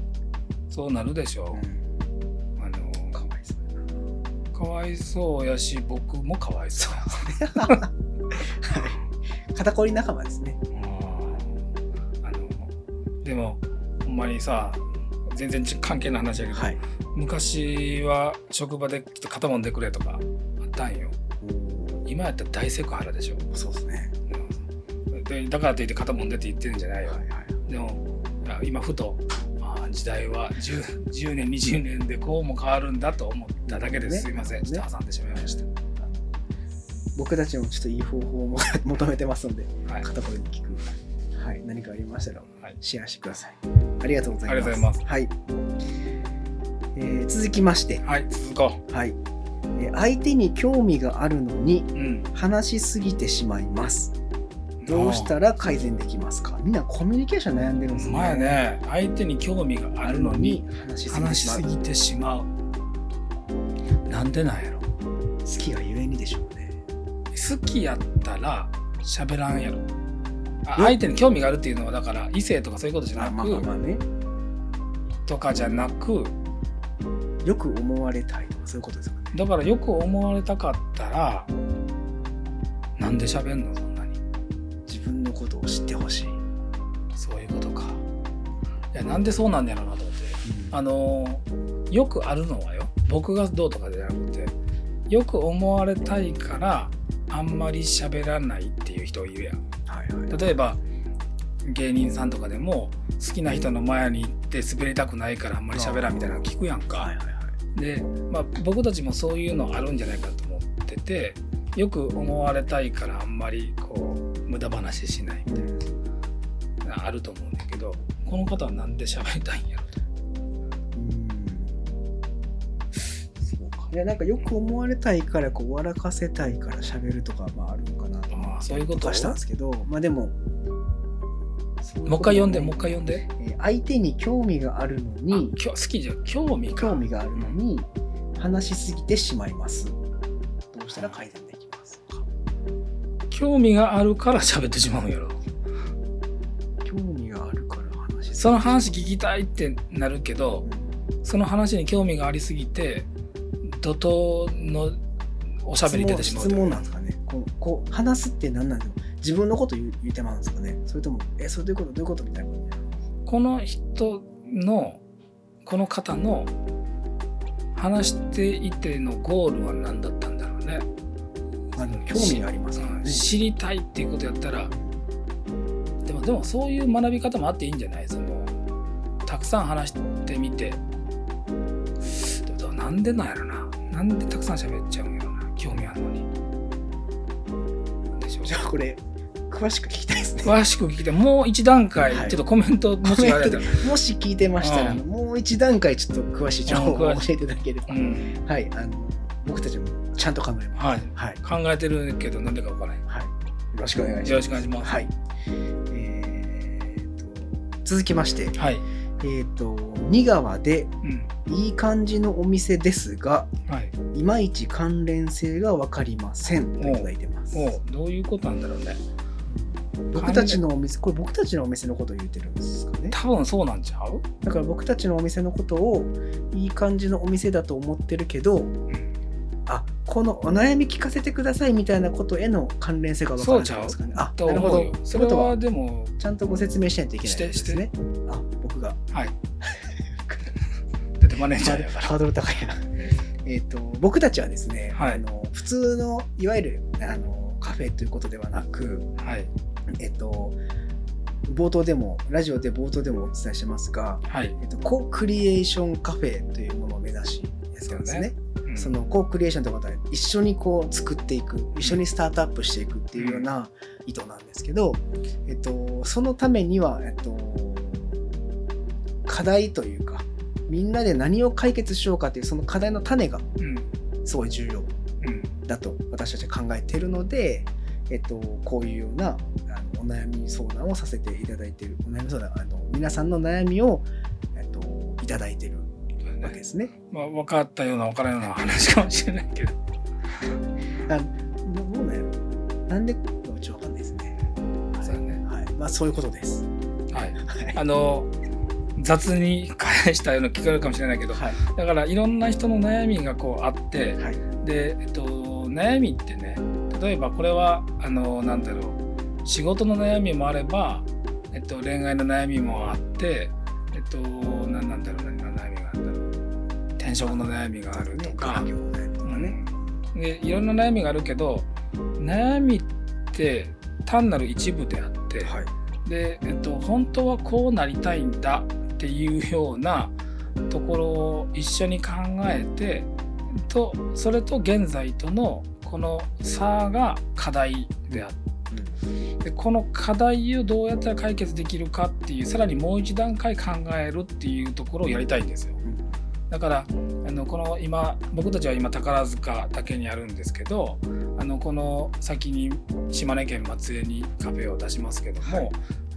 そうなるでしょ。うかわいそうやな。かわいそうやし僕もかわいそう。はい肩こり仲間ですね。うんあのでもほんまにさ全然ち関係ない話やけど、はい。昔は職場でちょっと肩もんでくれとかあったんよ。今やったら大セクハラでしょ、そうですね。うん。でだからといって肩もんでって言ってるんじゃないよ、はいはいでも今ふとあー時代は 10, 10年20年でこうも変わるんだと思っただけです、ね。すいません。ちょっと挟んでしまいました、僕たちもちょっといい方法をも求めてますのではい、肩こりに効く、はい、何かありましたらはい。シェアしてください。ありがとうございます。います。はい。えー続きまして、はい、続こはい。え相手に興味があるのにうん。話しすぎてしまいます。どうしたら改善できますか？みんなコミュニケーション悩んでるんですね。前ね相手に興味があるのに話しすぎて話ししますうぎてしまう。なんでなんやろ。好きがゆえにでしょうね好きやったら喋らんやろ。相手に興味があるっていうのはだから異性とかそういうことじゃなあまあまあね。とかじゃなくよく思われたい。とかそういうことですかね。だからよく思われたかったらなんで喋んの？そんなに。自分のことを知ってほしい、そういうことか。いやなんでそうなんだろうなと思って。あのよくあるのはよ僕がどうとかじゃなくてよく思われたいからあんまり喋らないっていう人いるやん。はいはい。例えば芸人さんとかでも好きな人の前に行って滑りたくないからあんまり喋らんみたいなの聞くやんか、はいはいはい。で、まあ、僕たちもそういうのあるんじゃないかと思っててよく思われたいからあんまりこう無駄話しないみたいなあると思うんだけどこの方はなんで喋りたいんやろといやなんかよく思われたいからこう笑かせたいから喋るとかまああるのかなとああそういうこと？はしたんですけどまあでももう一回読んで？ももう一回読んで？えー相手に興味があるのあに好きじゃん。興味か。興味があるのに話しすぎてしまいます。どうしたら改善できますか？興味があるから喋ってしまうんやろ。興味があるから話その話聞きたいってなるけどその話に興味がありすぎて怒涛のおしゃべりに出てしまう質問なんですかね。こうこう話すって何なんだろう自分のこと言う言うてまうんですかね。それともえそれどういうこと？どういうことみたいなこの人のこの方の話していてのゴールは何だったんだろうね。まあでも興味がありますからね。知りたいっていうことやったらでもでもそういう学び方もあっていいんじゃない？そのたくさん話してみて。なんでなんやろななんでたくさん喋っちゃうんやろな。興味あるのに。でしょう。じゃあこれ詳しく聞きたいですね。詳しく聞い。てもう一段階はい。ちょっとコメントもしもし聞いてましたら、うん。もう一段階ちょっと詳しい情報をうん教えていただければ、うん。はいあの僕たちもちゃんと考えます。はい、はい、考えてるけどなんでかわからない。はい、よろしくお願いします。よろしくお願いします。はい。えーと続きまして。はい、えーと2川でうん。いい感じのお店ですがはい、いまいち関連性が分かりませんといただいてます。どういうことなんだろうね。僕たちのお店これ僕たちのお店のことを言ってるんですかね。多分そうなんちゃう、だから僕たちのお店のことをいい感じのお店だと思ってるけどうんあこのお悩み聞かせてくださいみたいなことへの関連性が分からないんですかね。あとなるほど。それははでもちゃんとご説明しないといけないんですね。あ僕が。はい。だってマネージャーやから。ハードル高いな。えっと僕たちはですね、はい。あの普通のいわゆるあのカフェということではなくはい。えっと冒頭でもラジオで冒頭でもお伝えしてますが、はい、えっと、コクリエーションカフェというものを目指しやってるんですね。うん。そのコクリエーションということは一緒にこう作っていく一緒にスタートアップしていくっていうような意図なんですけど、えっと、そのためには、えっと、課題というかみんなで何を解決しようかというその課題の種がうん。すごい重要うん。だと私たちは考えているので、えっと、こういうようなあのお悩み相談をさせていただいているお悩み相談あの皆さんの悩みを、えっと、いただいているわけですね。まあ、分かったような分からんような話かもしれないけど。あどどうなんやろ。なんでうちわかんないですね。そうだね。はい。まあ、そういうことです。はい。はい。あの雑に返したような聞こえるかもしれないけどはい。だからいろんな人の悩みがこうあってはい。で、えっと、悩みってね例えばこれはあのなんだろう仕事の悩みもあれば、えっと、恋愛の悩みもあってえっと何なんだろう何転職の悩みがあるとか、ね、ね。うんでいろんな悩みがあるけど悩みって単なる一部であって、はい。で、えっと、本当はこうなりたいんだっていうようなところを一緒に考えてとそれと現在とのこの差が課題であって。でこの課題をどうやったら解決できるかっていうさらにもう一段階考えるっていうところをやりたいんですよ。だからあのこの今僕たちは今宝塚だけにあるんですけどあのこの先に島根県松江にカフェを出しますけども、はい。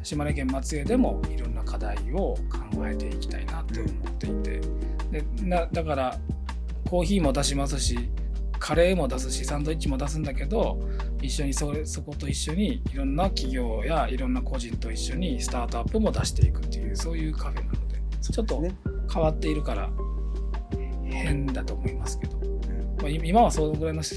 島根県松江でもいろんな課題を考えていきたいなと思っていて、でなだからコーヒーも出しますしカレーも出すしサンドイッチも出すんだけど一緒にそれそこと一緒にいろんな企業やいろんな個人と一緒にスタートアップも出していくっていうそういうカフェなのでちょっとね、変わっているから変だと思いますけど、うん。まあ、い今はそのぐらいのし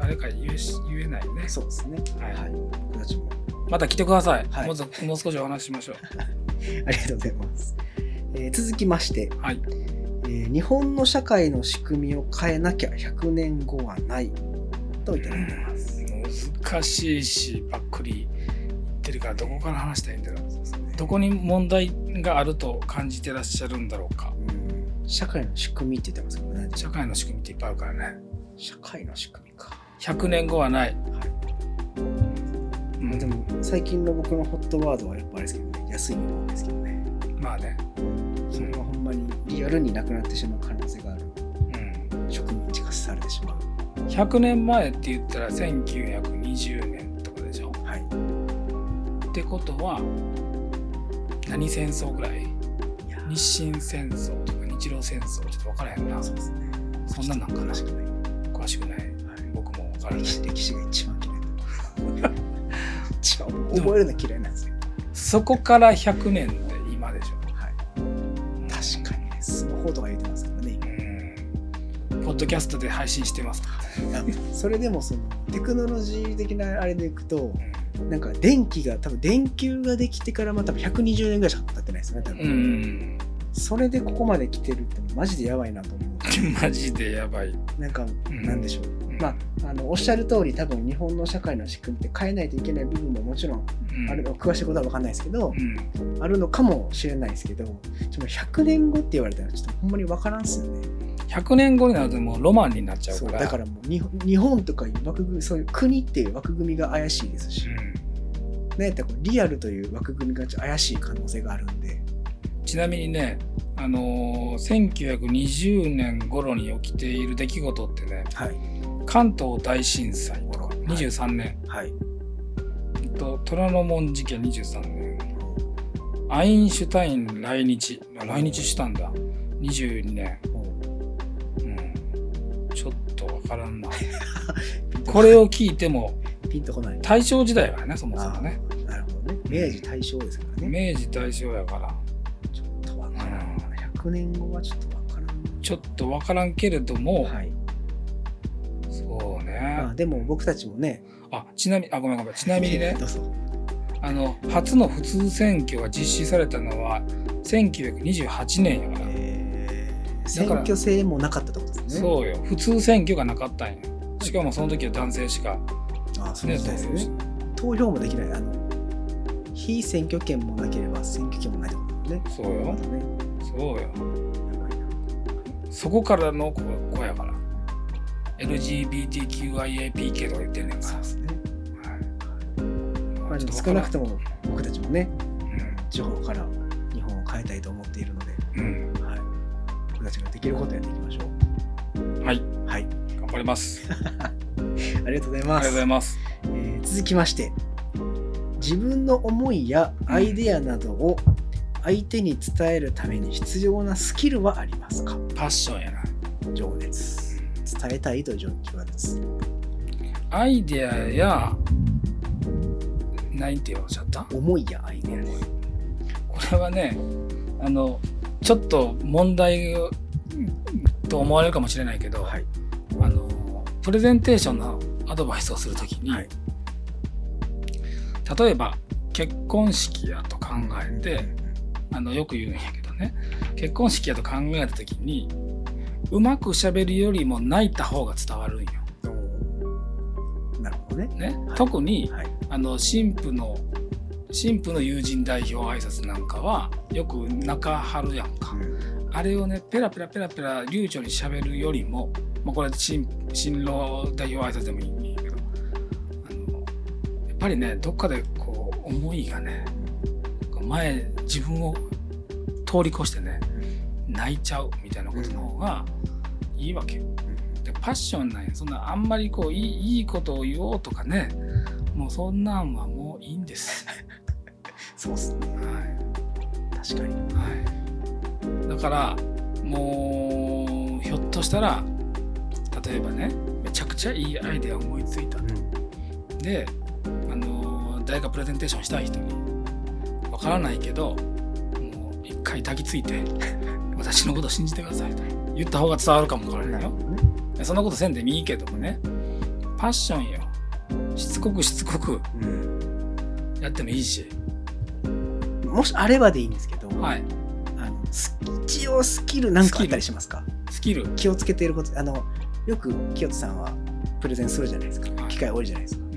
あれか言えし言えないね。そうですね。はい。はい。僕たちも。また来てください、はい。もうずもう少しお話ししましょう。ありがとうございます。えー続きまして、はい。えー日本の社会の仕組みを変えなきゃ100年後はない。といただいてます。難しいしばっくり言ってるからどこから話したらいいんだろう。ね。どこに問題があると感じてらっしゃるんだろうか。うん社会の仕組みって言ってますけどね。社会の仕組みっていっぱいあるからね。社会の仕組みか。100年後はない、はい。うん。でも最近の僕のホットワードはやっぱあれですけどね、安い日本ですけどね。まあね、それがほんまにリアルになくなってしまう可能性がある。うん、植民地化されてしまう。100年前って言ったら1920年とかでしょ。はい。ってことは何戦争ぐらい？日清戦争とか日露戦争ちょっと分からへんなそうですね。そんなんなんかな詳しくない。詳しくない僕も分からない歴史が一番嫌いだ。一 番覚えるの嫌いなんですよ。そこから100年で今でしょはい。確かにね、スマホとか言ってますからね、うんポッドキャストで配信してますか今。それでもそのテクノロジー的なあれでいくと、らなんか電気が多分電球ができてからまた120年ぐらいしか経ってないですよね、多分。うんそれでここまで来てるってマジでやばいなと思う。マジでやばい、なんか、うん。なんでしょう。うん。まあ、あのおっしゃる通り多分日本の社会の仕組みって変えないといけない部分ももちろんうん。ある。の詳しいことは分かんないですけど、うん。あるのかもしれないですけどでも100年後って言われたらちょっとほんまに分からんっすよね。100年後になるともうロマンになっちゃうから。だからもう日本日本とかいう枠組みそういう国っていう枠組みが怪しいですし、うん。ねリアルという枠組みがちょっと怪しい可能性があるんでちなみにね、あのー1920年頃に起きている出来事ってねはい。関東大震災とかはい。23年、はい。と虎ノ門事件23年アインシュタイン来日。あ来日したんだ。22年、うん、ちょっとわからんな。これを聞いてもピンとこない。大正時代やからねそもそもね。なるほどね。明治大正ですからね。明治大正やから100年後はちょっと分からん。ちょっとわからんけれども、はい。そうね、まあ、でも僕たちもね。あちなみにあごめんごめん。ちなみにね どうぞ。あの初の普通選挙が実施されたのは1928年やから、えー。だ選挙制もなかったってことですね。そうよ。普通選挙がなかったんや。しかもその時は男性しかあそうですね。投票し投票もできない。あの非選挙権もなければ選挙権もないってことね。そうよ。まだねそうよ。そこからの子子やから。LGBTQIAPK とか言ってんねんから。そうですね。はい。まあ少なくとも僕たちもね地方から日本を変えたいと思っているので、うん。はい、僕たちができることをやっていきましょう。んはい、うはい。頑張り ます。ありがとうございありがとうますございます。えー続きまして自分の思いやアイデアなどを相手に伝えるために必要なスキルはありますか？パッションやな。情熱。伝えたいという情熱アイデアや、何ておっしゃった？思いやアイデアです。これはね、あの、ちょっと問題と思われるかもしれないけど、はい。あの、プレゼンテーションのアドバイスをするときに、はい。例えば結婚式やと考えて、あのよく言うんやけどね。結婚式やと考えた時にうまくしゃべるよりも泣いた方が伝わるんよ。うんなるほどね。ね。はい。特にはい。あの新婦の新婦の友人代表挨拶なんかはよく泣かはるやんか。あれをねペラペラペラペラ流暢にしゃべるよりも、まあ、これ新新郎代表挨拶でもいいんやけどあのやっぱりねどっかでこう思いがねこう前自分を通り越してね泣いちゃうみたいなことの方がいいわけよ。でパッションなんや。そんなあんまりこういいいいことを言おうとかねもうそんなんはもういいんです。そうっすね。は確かに。いはい、だからもうひょっとしたら例えばねめちゃくちゃいいアイデア思いついたで、あの誰かプレゼンテーションしたい人にわからないけどもう一回抱きついて 私のこと信じてくださいと。言った方が伝わるかもわからないよ。ね。そんなことせんでもいいけどもね。パッションよ。しつこくしつこくやってもいいし。もしあればでいいんですけど、はい。あのス一応スキルなんかあったりしますか？スキル。気をつけていることあのよく清人さんはプレゼンするじゃないですか。はい。機会多いじゃないですか、ん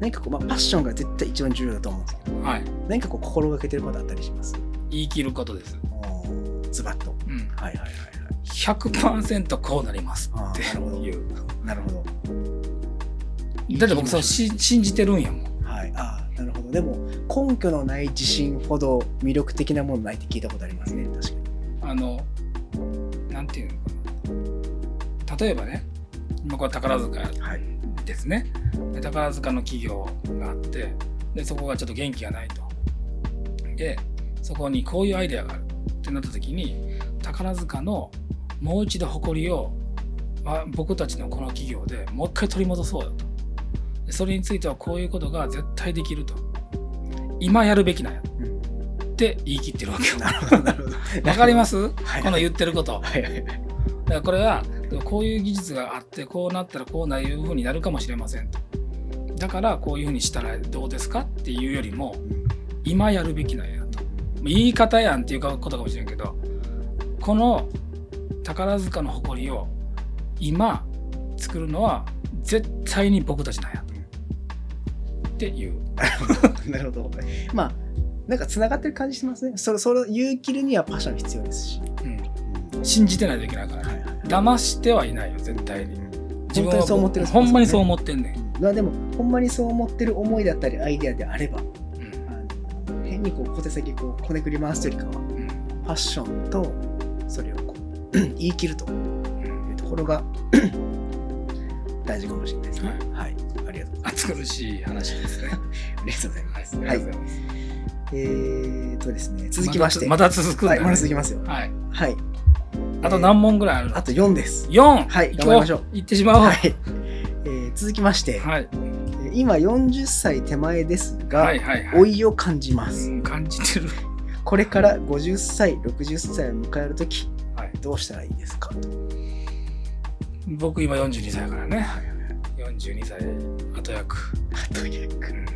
何かこう、まあ、パッションが絶対一番重要だと思う。んですけどはい。何かこう心がけてることあったりします？言い切ることです、ズバッと。うん、はいはいはいはい。100%こうなりますあってーなるほど。いうなるほど。だって僕そうし信じてるんやもん。はい。ああなるほど。でも根拠のない自信ほど魅力的なものないって聞いたことありますね。確かに。あのなんていうのかな。例えばね今これ宝塚はい。ですねで宝塚の企業があってでそこがちょっと元気がないと。でそこにこういうアイデアがあるってなった時に宝塚のもう一度誇りをあ僕たちのこの企業でもう一回取り戻そうよと。でそれについてはこういうことが絶対できると。今やるべきなんやうん。って言い切ってるわけよ。なるほどなるほど。わかります？はい。この言ってること。はいはいはいだからこれはこういう技術があってこうなったらこうないうふうになるかもしれませんとだからこういうふうにしたらどうですかっていうよりも今やるべきなんやと言い方やんっていうことかもしれんけどこの宝塚の誇りを今作るのは絶対に僕たちなんやっていう なるほど。まあ、なんか繋がってる感じしますね。それ、それを言い切るにはパッション必要ですし。うん信じてないといけないからねはいはい。騙してはいないよ絶対に自本当にそう思ってるほんまにそう思思ってんねん、まあでも、ほんまにそう思ってる思いだったり、アイデアであれば、うん変にこう小手先こうこねくり回すよりかは、うんパッションとそれをこう 言い切るというところが大事かもしれないですね。はい。ありがとうございます。暑苦しい話ですね。ありがとうございます。はい。えーとですね、続きまして。また続くんだはい、ねまだ続きますよ。はい。はい。あと何問ぐらいあるの？あと4です。?4! はい頑張りましょう行ってしまおう。はい。えー続きまして、はい。えー今40歳手前ですが、はいはいはい。老いを感じます。うん感じてる。これから50歳、60歳を迎えるとき、はい。どうしたらいいですか？と。僕今42歳だからね。42歳、後役。というかうん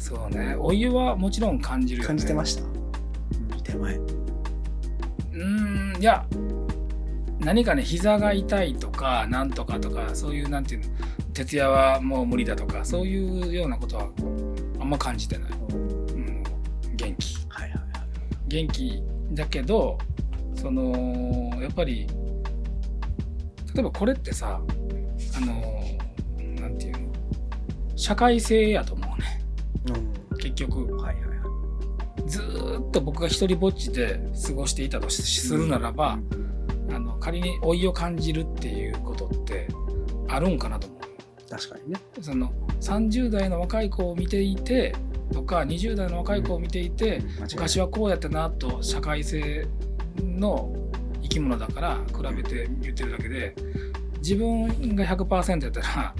そうね。お湯はもちろん感じるよね。感じてました？手前。うーん、いや、何かね、膝が痛いとか、なんとかとか、そういう、なんていうの、徹夜はもう無理だとか、そういうようなことはあんま感じてない。うん、元気。はいはいはい。元気だけど、その、やっぱり、例えばこれってさ、あの、なんていうの、社会性やと思うね、結局。うんはいはいはい。っと僕が一人ぼっちで過ごしていたとしするならば、あの仮に老いを感じるっていうことってあるんかなと思う。確かにね。その30代の若い子を見ていてとか20代の若い子を見ていて、昔ははこうやったなと社会性の生き物だから比べて言ってるだけで自分が100%やったら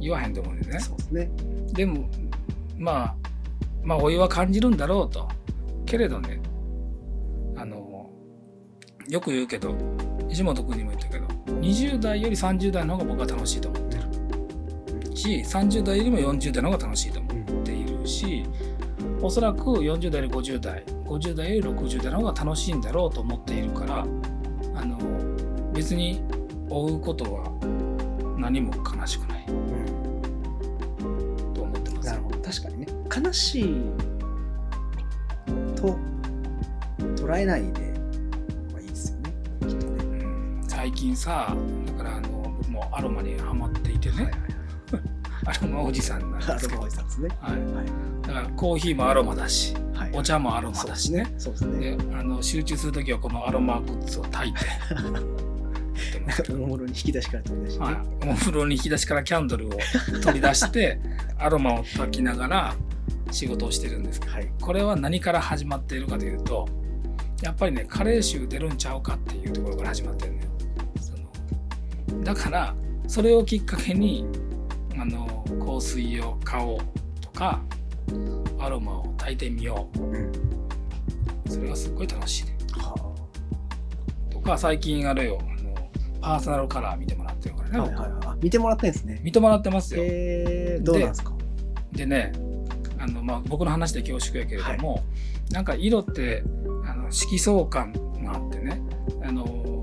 言わへんと思うんだよね。そうですね。でもまあまあお湯は感じるんだろうとけれどねあのよく言うけど石本君にも言ったけど20代より30代の方が僕は楽しいと思ってるし30代よりも40代の方が楽しいと思っているしおそらく40代より50代50代より60代の方が楽しいんだろうと思っているからあの別に追うことは何も悲しくないと思ってますなるほど。確かにね。悲しいと捉えないではいいですよね。きっとね。うん最近さだからあの僕もアロマにハマっていてね、アロマおじさんなんですけどマおじさんですね。はい、はい。だからコーヒーもアロマだしはい。お茶もアロマだしねそうですね。であの集中する時はこのアロマグッズを炊いて おもむろに引き出しから取り出してね。はい、お風呂に引き出しからキャンドルを取り出して アロマを炊きながら仕事をしてるんですけどはい。これは何から始まっているかというとやっぱりね加齢臭出るんちゃうかっていうところから始まってるのよそのだからそれをきっかけにあの香水を買おうとかアロマを炊いてみようん。うそれがすっごい楽しいねはとか最近あれよあのパーソナルカラー見てもらってるからあ。ね、はいはいはい。あ見てもらってんですね。見てもらってますよ、えー、どうなんですか？でねあの、まあ、僕の話で恐縮やけれども、なんか色ってあの色相感があってねあの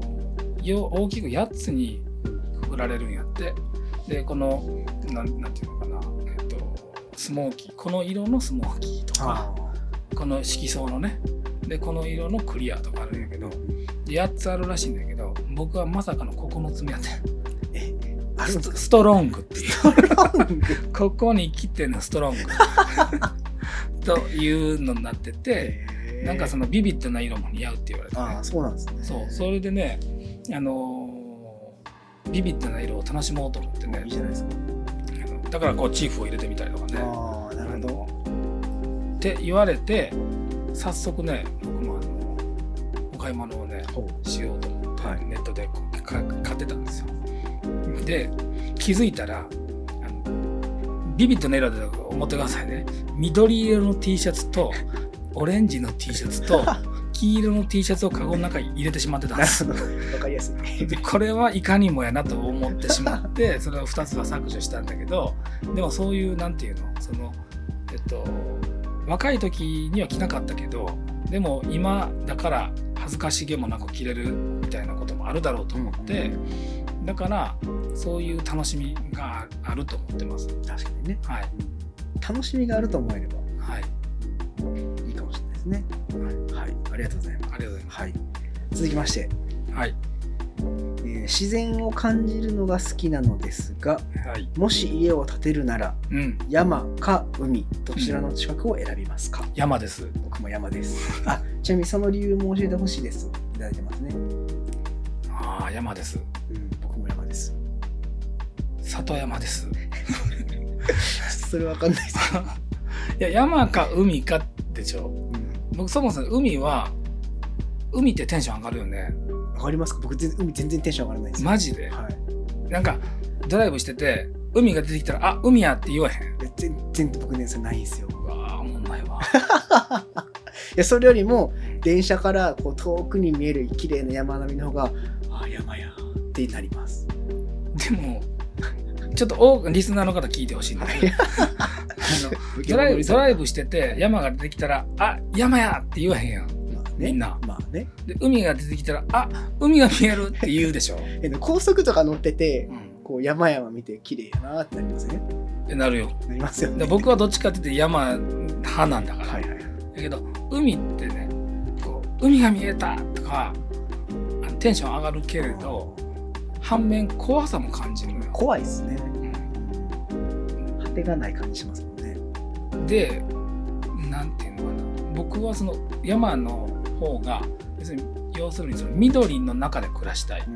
よ大きく8つにくくられるんやって。でこのなんなんていうのかな、えっと、スモーキー。この色のスモーキーとかあこの色相のね。でこの色のクリアとかあるんやけどで8つあるらしいんだけど僕はまさかの9つ目やってえ、あるんですか？ストロングっていう。ここに来てのストロング。というのになってて、なんかその、のビビッドな色も似合うって言われて、ね。ああ、そうなんですね。そうそれでね、あのービビッドな色を楽しもうと思ってね。いいじゃないですか。あのだからこうチーフを入れてみたりとかね。ああ、なるほど。って言われて早速ね僕もあのお買い物をねほしようと思って、はい。ネットで買ってたんですよで気づいたらあのビビッドな色で思ってくださいね緑色の T シャツとオレンジの T シャツと 黄色の T シャツをカゴの中に入れてしまってたんです。わかりやすい。でこれはいかにもやなと思ってしまってそれを2つは削除したんだけどでもそういうなんていうのそのえっと若い時には着なかったけどでも今だから恥ずかしげもなく着れるみたいなこともあるだろうと思ってだからそういう楽しみがあると思ってます確かにね。はい楽しみがあると思えればはいいいかもしれないですね。はい。ありがとうございます。ありがとうございまはい。続きまして、すはいえー自然を感じるのが好きなのですが、はいもし家を建てるならうん山か海どちらの近くを選びますか、山です僕も山です。あちなみにその理由も教えてほしいです。いただいてますね。ああ山ですうん。里山です それわかんないです。いや山か海かでしょうん僕そもそも海は海ってテンション上がるよねわかりますか？僕全然海全然テンション上がらないです。マジで？はい。なんかドライブしてて海が出てきたらあ海やって言わへん全然僕ね、それないんですよ。うわあおもんないわ いや、それよりも、電車からこう遠くに見える綺麗な山並みの方が、ああ、山やってなります。でもちょっと多くリスナーの方聞いてほしいんだけど。ドライブドライブしてて山が出てきたらあ山やって言わへんやん。まあね、みんな。まあね。で海が出てきたらあ海が見えるって言うでしょ、高速とか乗っててう、ん、こう山々見て綺麗やなってなりますね。ってなるよ。なりますよね。で僕はどっちかって言って山派なんだから、はいはい。だけど海ってねこう海が見えたとかテンション上がるけれど反面怖さも感じる怖いですね。う果てがない感じしますもんね。んでなんていうのかな僕はその山の方が要するに要するにその緑の中で暮らしたい、う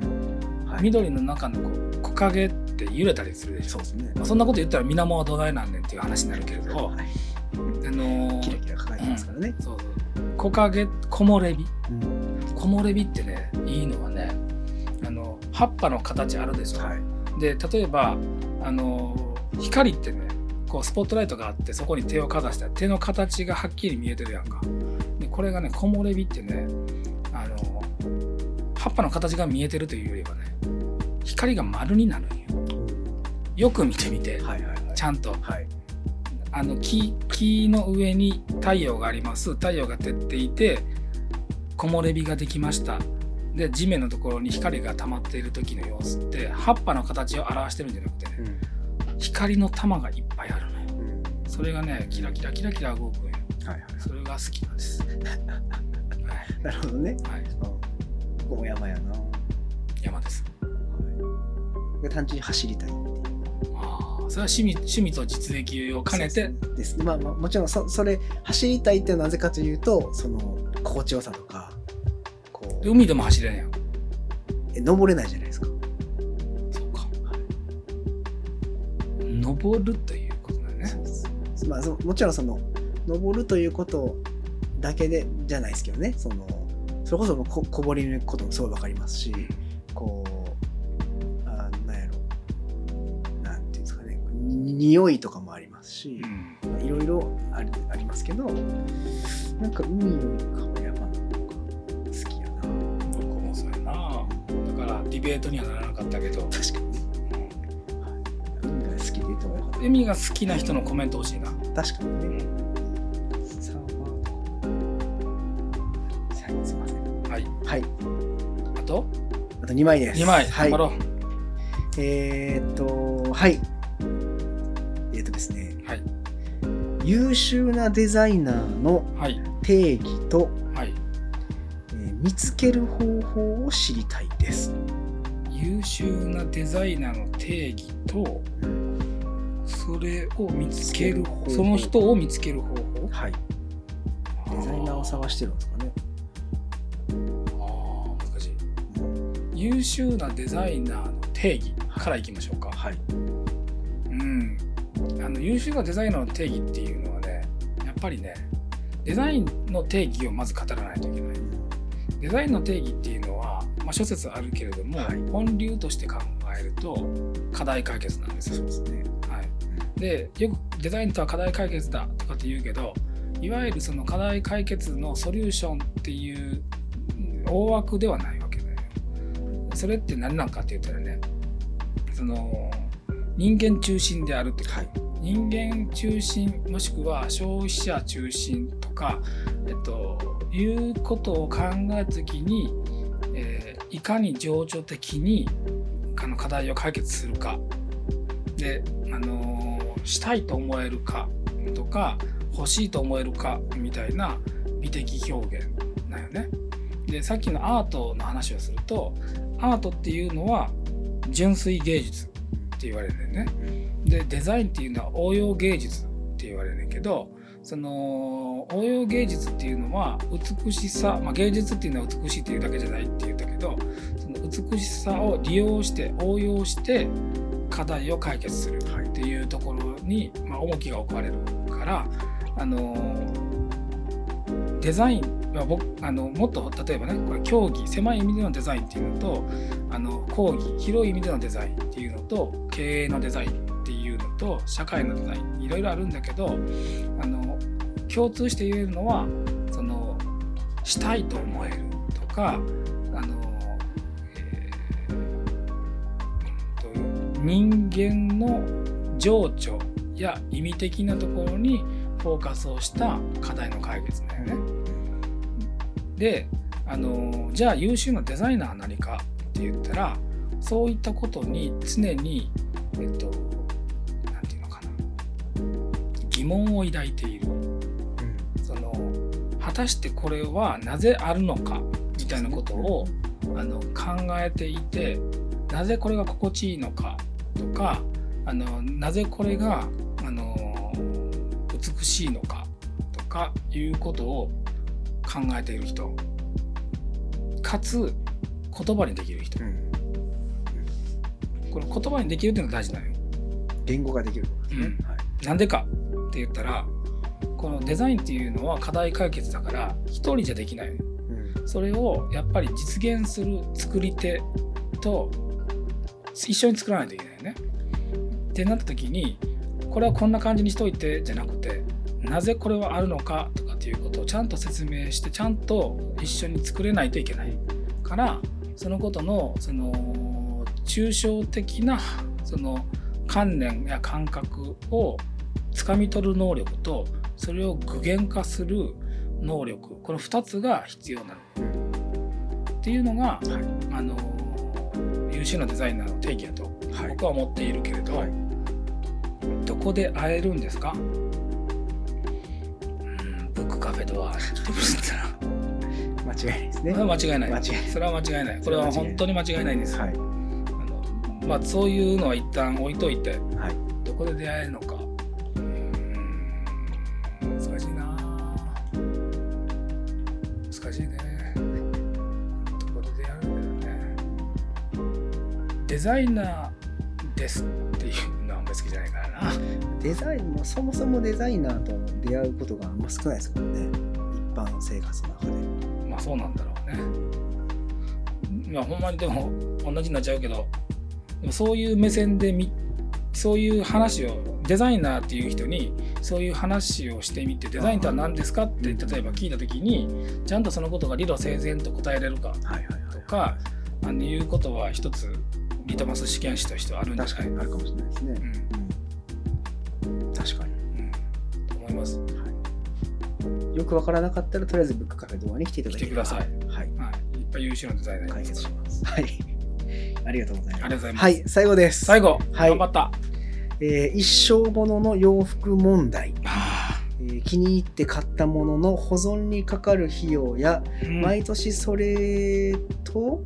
ん。はい。緑の中のこう木陰って揺れたりするでしょそうですね。まあ、そんなこと言ったら水面はどないなんねんっていう話になるけれど、はい。あのーキラキラ輝いてますからね。そうそう木陰木漏れ日うん。木漏れ日ってねいいのはねあの葉っぱの形あるでしょ、はい。で例えばあの光ってねこうスポットライトがあってそこに手をかざしたら手の形がはっきり見えてるやんか。でこれがね木漏れ日ってねあの葉っぱの形が見えてるというよりはね光が丸になるんよ。よく見てみてはいはいはい。ちゃんと。はい。あの木木の上に太陽があります。太陽が照っていて木漏れ日ができましたで地面のところに光が溜まっている時の様子って葉っぱの形を表してるんじゃなくてねうん。光の玉がいっぱいあるのようん。それがねキラキラキラキラ動くんよはいはい。それが好きなんです はい、なるほどね。はい、うん。ここも山やな。はい。山ですこれ単純に走りたいっていう。あそれは趣味趣味と実益を兼ねて？ですねまあ、まあ、もちろんそそれ走りたいってなぜかというとその心地よさとかこう海でも走れんやんえ登れないじゃないですか。そうか。登るということだよねまあ、そもちろんその登るということだけでじゃないですけどね。そのそれこそここぼれることもすごいわかりますしこうあなんやろ。なんていうんですかね。に匂いとかもありますしう、ん。まあいろいろありありますけどなんか海よりかディベートにはならなかったけど。確かに。海が好きで言ってもよかっ海が好きな人のコメント欲しいな。た確かにね。サーバーとかはいすいません。はい。はい。あと？あと2枚です。2枚。はい頑張ろえーっとはい。えーっとですね。うはい。優秀なデザイナーのはい。定義と、はい。えー見つける方法を知りたい優秀なデザイナーの定義とそれを見つける方法。その人を見つける方法。はい。デザイナーを探してるんですかね。あー難しい。優秀なデザイナーの定義からいきましょうか。はい。うん。あの優秀なデザイナーの定義っていうのはねやっぱりねデザインの定義をまず語らないといけない。デザインの定義っていうのは、まあ、諸説あるけれども、はい。本流として考えると課題解決なんですよ。そうですね。はい、でよくデザインとは課題解決だとかって言うけどいわゆるその課題解決のソリューションっていううん大枠ではないわけだよ。それって何なんかって言ったらねその人間中心であるってこと、はい。人間中心もしくは消費者中心とか、えっと、いうことを考えた時に、えーいかに情緒的にあの課題を解決するかで、あのしたいと思えるかとか欲しいと思えるかみたいな美的表現だよね。でさっきのアートの話をするとアートっていうのは純粋芸術って言われるんだよね。でデザインっていうのは応用芸術って言われるんだけどその応用芸術っていうのは美しさ、まあ、芸術っていうのは美しいっていうだけじゃないって言ったけどその美しさを利用して応用して課題を解決するっていうところに、まあ、重きが置かれるからあのデザインは僕あのもっと例えばねこれ競技狭い意味でのデザインっていうのとあの講義広い意味でのデザインっていうのと経営のデザインと社会のデザインいろいろあるんだけどあの共通して言えるのはそのしたいと思えるとかあの、えー人間の情緒や意味的なところにフォーカスをした課題の解決だよね。であのじゃあ優秀なデザイナーは何かって言ったらそういったことに常にえっと問を抱いている。その果たしてこれはなぜあるのかみたいなことをあの考えていてなぜこれが心地いいのかとかあのなぜこれがあの美しいのかとかいうことを考えている人。かつ言葉にできる人。うん。これ言葉にできるっていうのが大事なのよ。言語ができるね、うん。はい。なんでかって言ったらこのデザインっていうのは課題解決だから一人じゃできない。うん。それをやっぱり実現する作り手と一緒に作らないといけないよね。ってなった時にこれはこんな感じにしといてじゃなくてなぜこれはあるのかとかっていうことをちゃんと説明してちゃんと一緒に作れないといけない。からそのことのその抽象的なその観念や感覚をつかみ取る能力とそれを具現化する能力。この2つが必要なの。っていうのが、はい。あの優秀なデザイナーの定義だとはい。僕は思っているけれど、はい。どこで会えるんですか？うんブックカフェドアって言ったら間違いないですね。間違いない。それは間違いない。これは本当に間違いないんです、はい。あのまあ、そういうのは一旦置いといてはい。どこで出会えるのか難しいね。どこで出会うんだよね。デザイナーですっていうのはあんまり好きじゃないからな。デザインもそもそもデザイナーと出会うことがあんま少ないですからね。一般生活の中で。まあそうなんだろうね。まあほんまにでも同じになっちゃうけど、でもそういう目線でみそういう話をデザイナーっていう人にそういう話をしてみてデザインとは何ですかって例えば聞いた時にちゃんとそのことが理路整然と答えれるかとかあのいうことは一つリトマス試験紙としてはあるんじゃない確かにあるかもしれないですね、うん。うん、確かに、うん。と思います。はい、よくわからなかったらとりあえずブックカフェドアに来ていただてください。はい。はい、いっぱい優秀なデザイナーい解します。はい。ありがとうございます。ます。はい。最後です。最後、はい。頑張った。えー一生ものの洋服問題、あえー気に入って買ったものの保存にかかる費用や、ーうん。毎年それと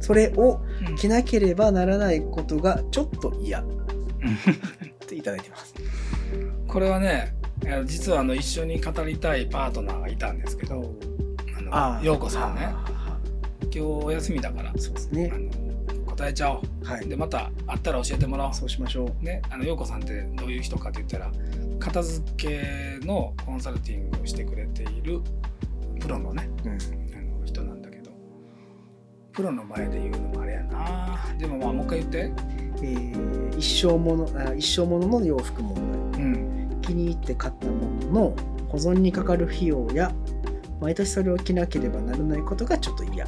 それをうん。着なければならないことがちょっと嫌。っていただいてます。これはね実はあの一緒に語りたいパートナーがいたんですけどあの陽子さんね。あ今日お休みだからーそうですね。あ。の答えちゃおうはい。でまた会ったら教えてもらおそうしましょう。うねあの陽子さんってどういう人かって言ったら片付けのコンサルティングをしてくれているプロのねうん。あの人なんだけどプロの前で言うのもあれやなでもまあもう一回言ってえー一生ものあ一生ものの洋服問題。うん気に入って買ったものの保存にかかる費用や毎年それを着なければならないことがちょっと嫌。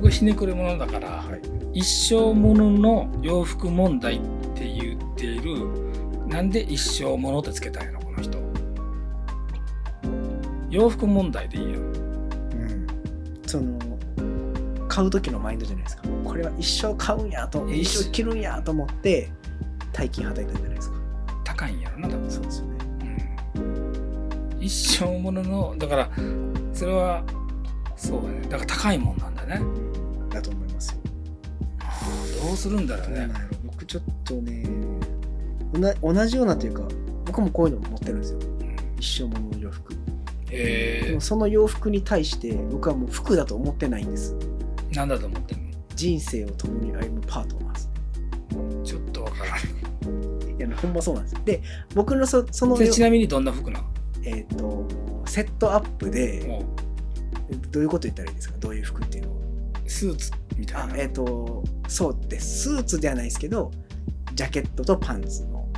僕ひねくれ者だから、はい。一生ものの洋服問題って言っているなんで一生ものってつけたんやろこの人洋服問題でいいやんうん。その買う時のマインドじゃないですか。これは一生買うんやと一一生着るんやと思って大金はたいたんじゃないですか。高いんやろな多分そうですよね。うん一生もののだからそれはそうだねだから高いもんなんだねだと思いますよ。どうするんだろうね僕ちょっとね同同じようなというか僕もこういうの持ってるんですよ。うん一生ものの洋服。でえもその洋服に対して僕はもう服だと思ってないんです。ー、なんだと思ってんの？人生を共に歩むパートナーです。ちょっとわからんいや、ほんまそうなんです。で、僕のそその、でちなみにどんな服なのえっ、と、セットアップで、もどういうこと言ったらいいですか？どういう服っていうのは。うスーツみたいな、あえっ、と、そうです。スーツではないですけど、ジャケットとパンツの、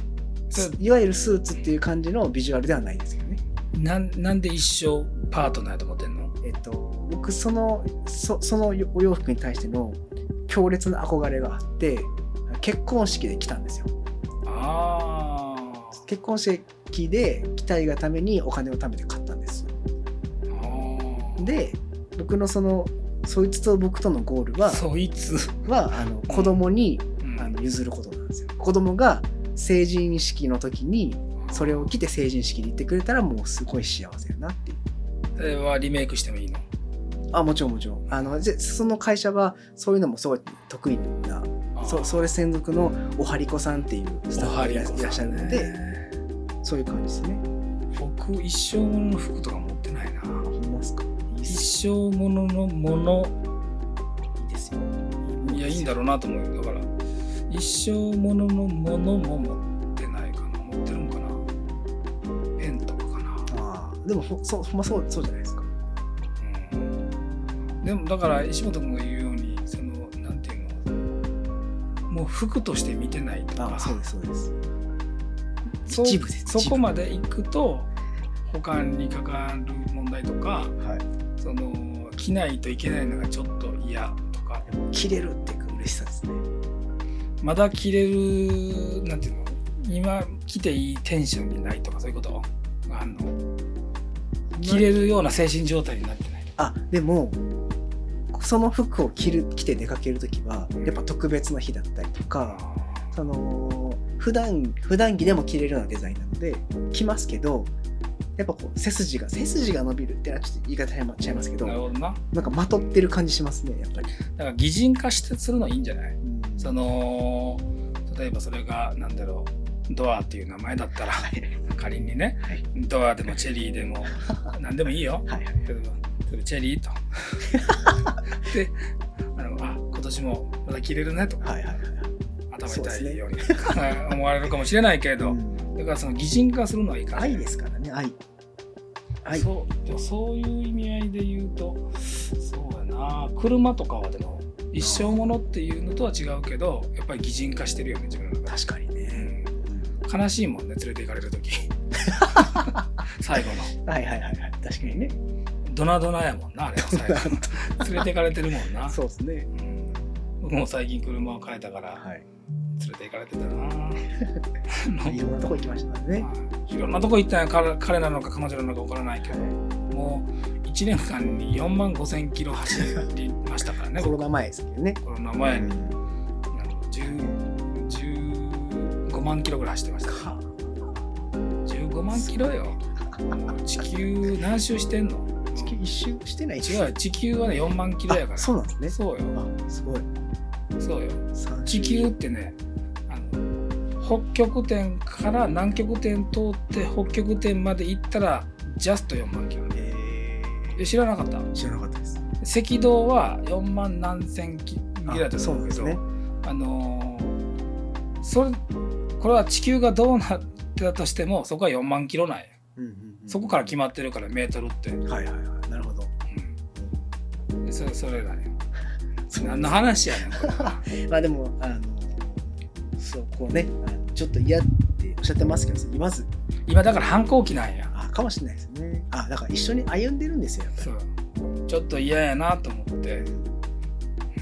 いわゆるスーツっていう感じのビジュアルではないですけどね。なんなんで一生パートナーやと思ってんの？えっ、と、僕、その、そそのお洋服に対しての強烈な憧れがあって、結婚式で来たんですよ。あ結婚式で着たいがためにお金を貯めて買ったんです。で僕のそのそいつと僕とのゴールはそいつ、はあの子供に、うん。あの譲ることなんですよ。子供が成人式の時にそれを着て成人式に行ってくれたらもうすごい幸せやなっていう。それはリメイクしてもいいの？あもちろんもちろん。あのでその会社はそういうのもすごい得意なそそれ専属のおはりこさんっていうスタッフがいらっしゃるので、そういう感じですね。僕一生ものの服とか持生もののものいいですよ。いやいいんだろうなと思うよだから一生もののものも持ってないかな持ってるんかなペンとかかなああでもほそうほんまそうそうじゃないですか。うんでもだから石本君が言うようにそのなんていうのもう服として見てないとかあそうですそうです。そ一部そこまで行くと他に関わる問題とかはい。その着ないといけないのがちょっと嫌とか着れるっていう嬉しさですね。まだ着れるなんていうの？今着ていいテンションにないとかそういうこと？があんの着れるような精神状態になってない。あでもその服を着る着て出かけるときはやっぱ特別な日だったりとか、その普段普段着でも着れるようなデザインなので着ますけどやっぱこう背筋が背筋が伸びるってのはちょっと言い方ちゃいますけどなるほどな。なんかまとってる感じしますねやっぱり。だから擬人化してするのいいんじゃない？うん。その例えばそれが何だろうドアっていう名前だったらはい。仮にねはい。ドアでもチェリーでも 何でもいいよ。はいチェリーと。であのあ今年もまだ着れるねと。かはいはいはい頭痛いように。思われるかもしれないけれど、うん。だからその擬人化するのはいいかな愛ですからね愛。愛。そうでもそういう意味合いで言うとそうやな。車とかはでも一生ものっていうのとは違うけどやっぱり擬人化してるよね自分の中で。確かにね、悲しいもんね連れて行かれる時。最後の。はいはいはいはい確かにね。ドナドナやもんなあれは最後。の連れて行かれてるもんな。そうですね。うん。僕も最近車を変えたから。はい連れて行かれてたな。いろんなとこ行きましたね。い。ろんなとこ行ったんや。彼彼なのか彼女なのか分からないけど。もう1年間に4万5千キロ走りましたからね。コロナ前ですけどね。コロナ前に。うん。あの10 15万キロぐらい走ってました。か。15万キロよ。地球何周してんの？地球一周してない違うよ。地球はね4万キロやから。あそうなんですね。そうよ。あすごいそうよ。地球ってねあの北極点から南極点通って北極点まで行ったらジャスト4万キロ。ええ知らなかった？ー知らなかったです。赤道は4万何千キロだとそう思うんですね。あのーそれこれは地球がどうなってたとしてもそこは4万キロなんや。うんうんうんそこから決まってるからメートルって、はいはいはい。なるほど。うん、でそれそれだよ何の話やねん。まあでもあのそうこうねちょっと嫌っておっしゃってますけどまず。今だから反抗期なんや。あかもしれないですね。あだから一緒に歩んでるんですよちょっと嫌やなと思って、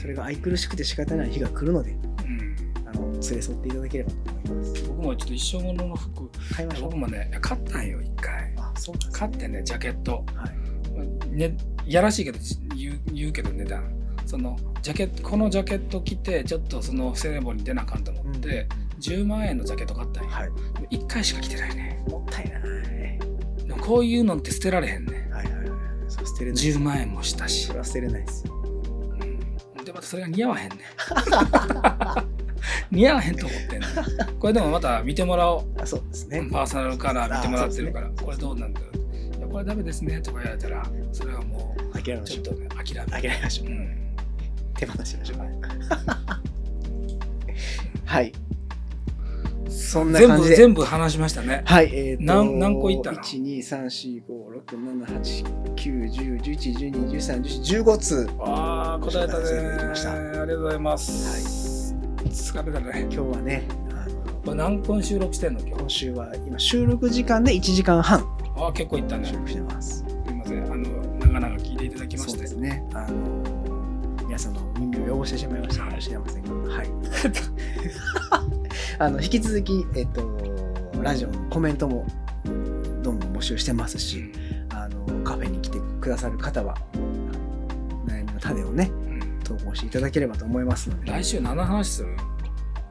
それが愛くるしくて仕方ない日が来るのでうん、あの連れ添っていただければと思います。僕もちょっと一生ものの服買いましょう。僕もね買ったんよ一回。あそうなんです買ってねジャケット。はい。ね、やらしいけど言う言うけど値段そのジャケットこのジャケット着てちょっとそのセレモニー出なあかんと思って、10万円のジャケット買ったんや、はい。1回しか着てないね。もったいない。こういうのって捨てられへんねはいはいはい。そう捨てれない。10万円もしたし。それ、は捨てれないです。ようん。でまたそれが似合わへんね 似合わへんと思ってんねこれでもまた見てもらおう。あそうですね。パーソナルカラー見てもらってるから、ね。これどうなんだよいやこれダメですね。とか言われたらそれはもう諦めましょう。ちょっとね諦め諦めましょう。うん手放しましょう。はい。そんな全部感じで。全部話しましたね。はい、えー、と何何個いったの ?1、2、3、4、5、6、7、8、9、10、11、12、13、14、15通。ああ答えたねありがとうございます、疲れたね今日はね、あのこれ何分収録してんの今週は今収録時間で1時間半。ああ結構いったね。す収録してます。みません。あの長々聞いていただきまそうしてですね。あの皆さんの耳を汚してしまいましたかもしれませんが、はい。あの引き続きえっとラジオのコメントもどんどん募集してますし、あのカフェに来てくださる方は悩みの種をねうん。投稿していただければと思いますので、来週何の話する？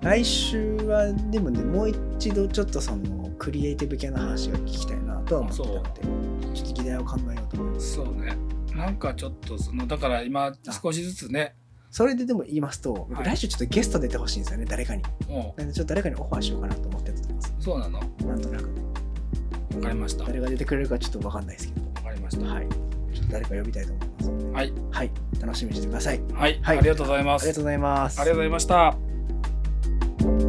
来週はでもねもう一度ちょっとそのクリエイティブ系の話を聞きたいなとは思ってたので、ちょっと議題を考えようと思います。そうねなんかちょっとそのだから今少しずつねそれででも言いますと、僕はい来週ちょっとゲスト出てほしいんですよね、誰かに。もなんでちょっと誰かにオファーしようかなと思ってたと思います。うそうなの？わなんとなく。かりましたわ誰が出てくれるかちょっとわかんないですけど。かりましたはい。ちょっと誰か呼びたいと思いますので。はいはい。楽しみにしてください。はい、はいありがとうございますありがとうございます。ありがとうございました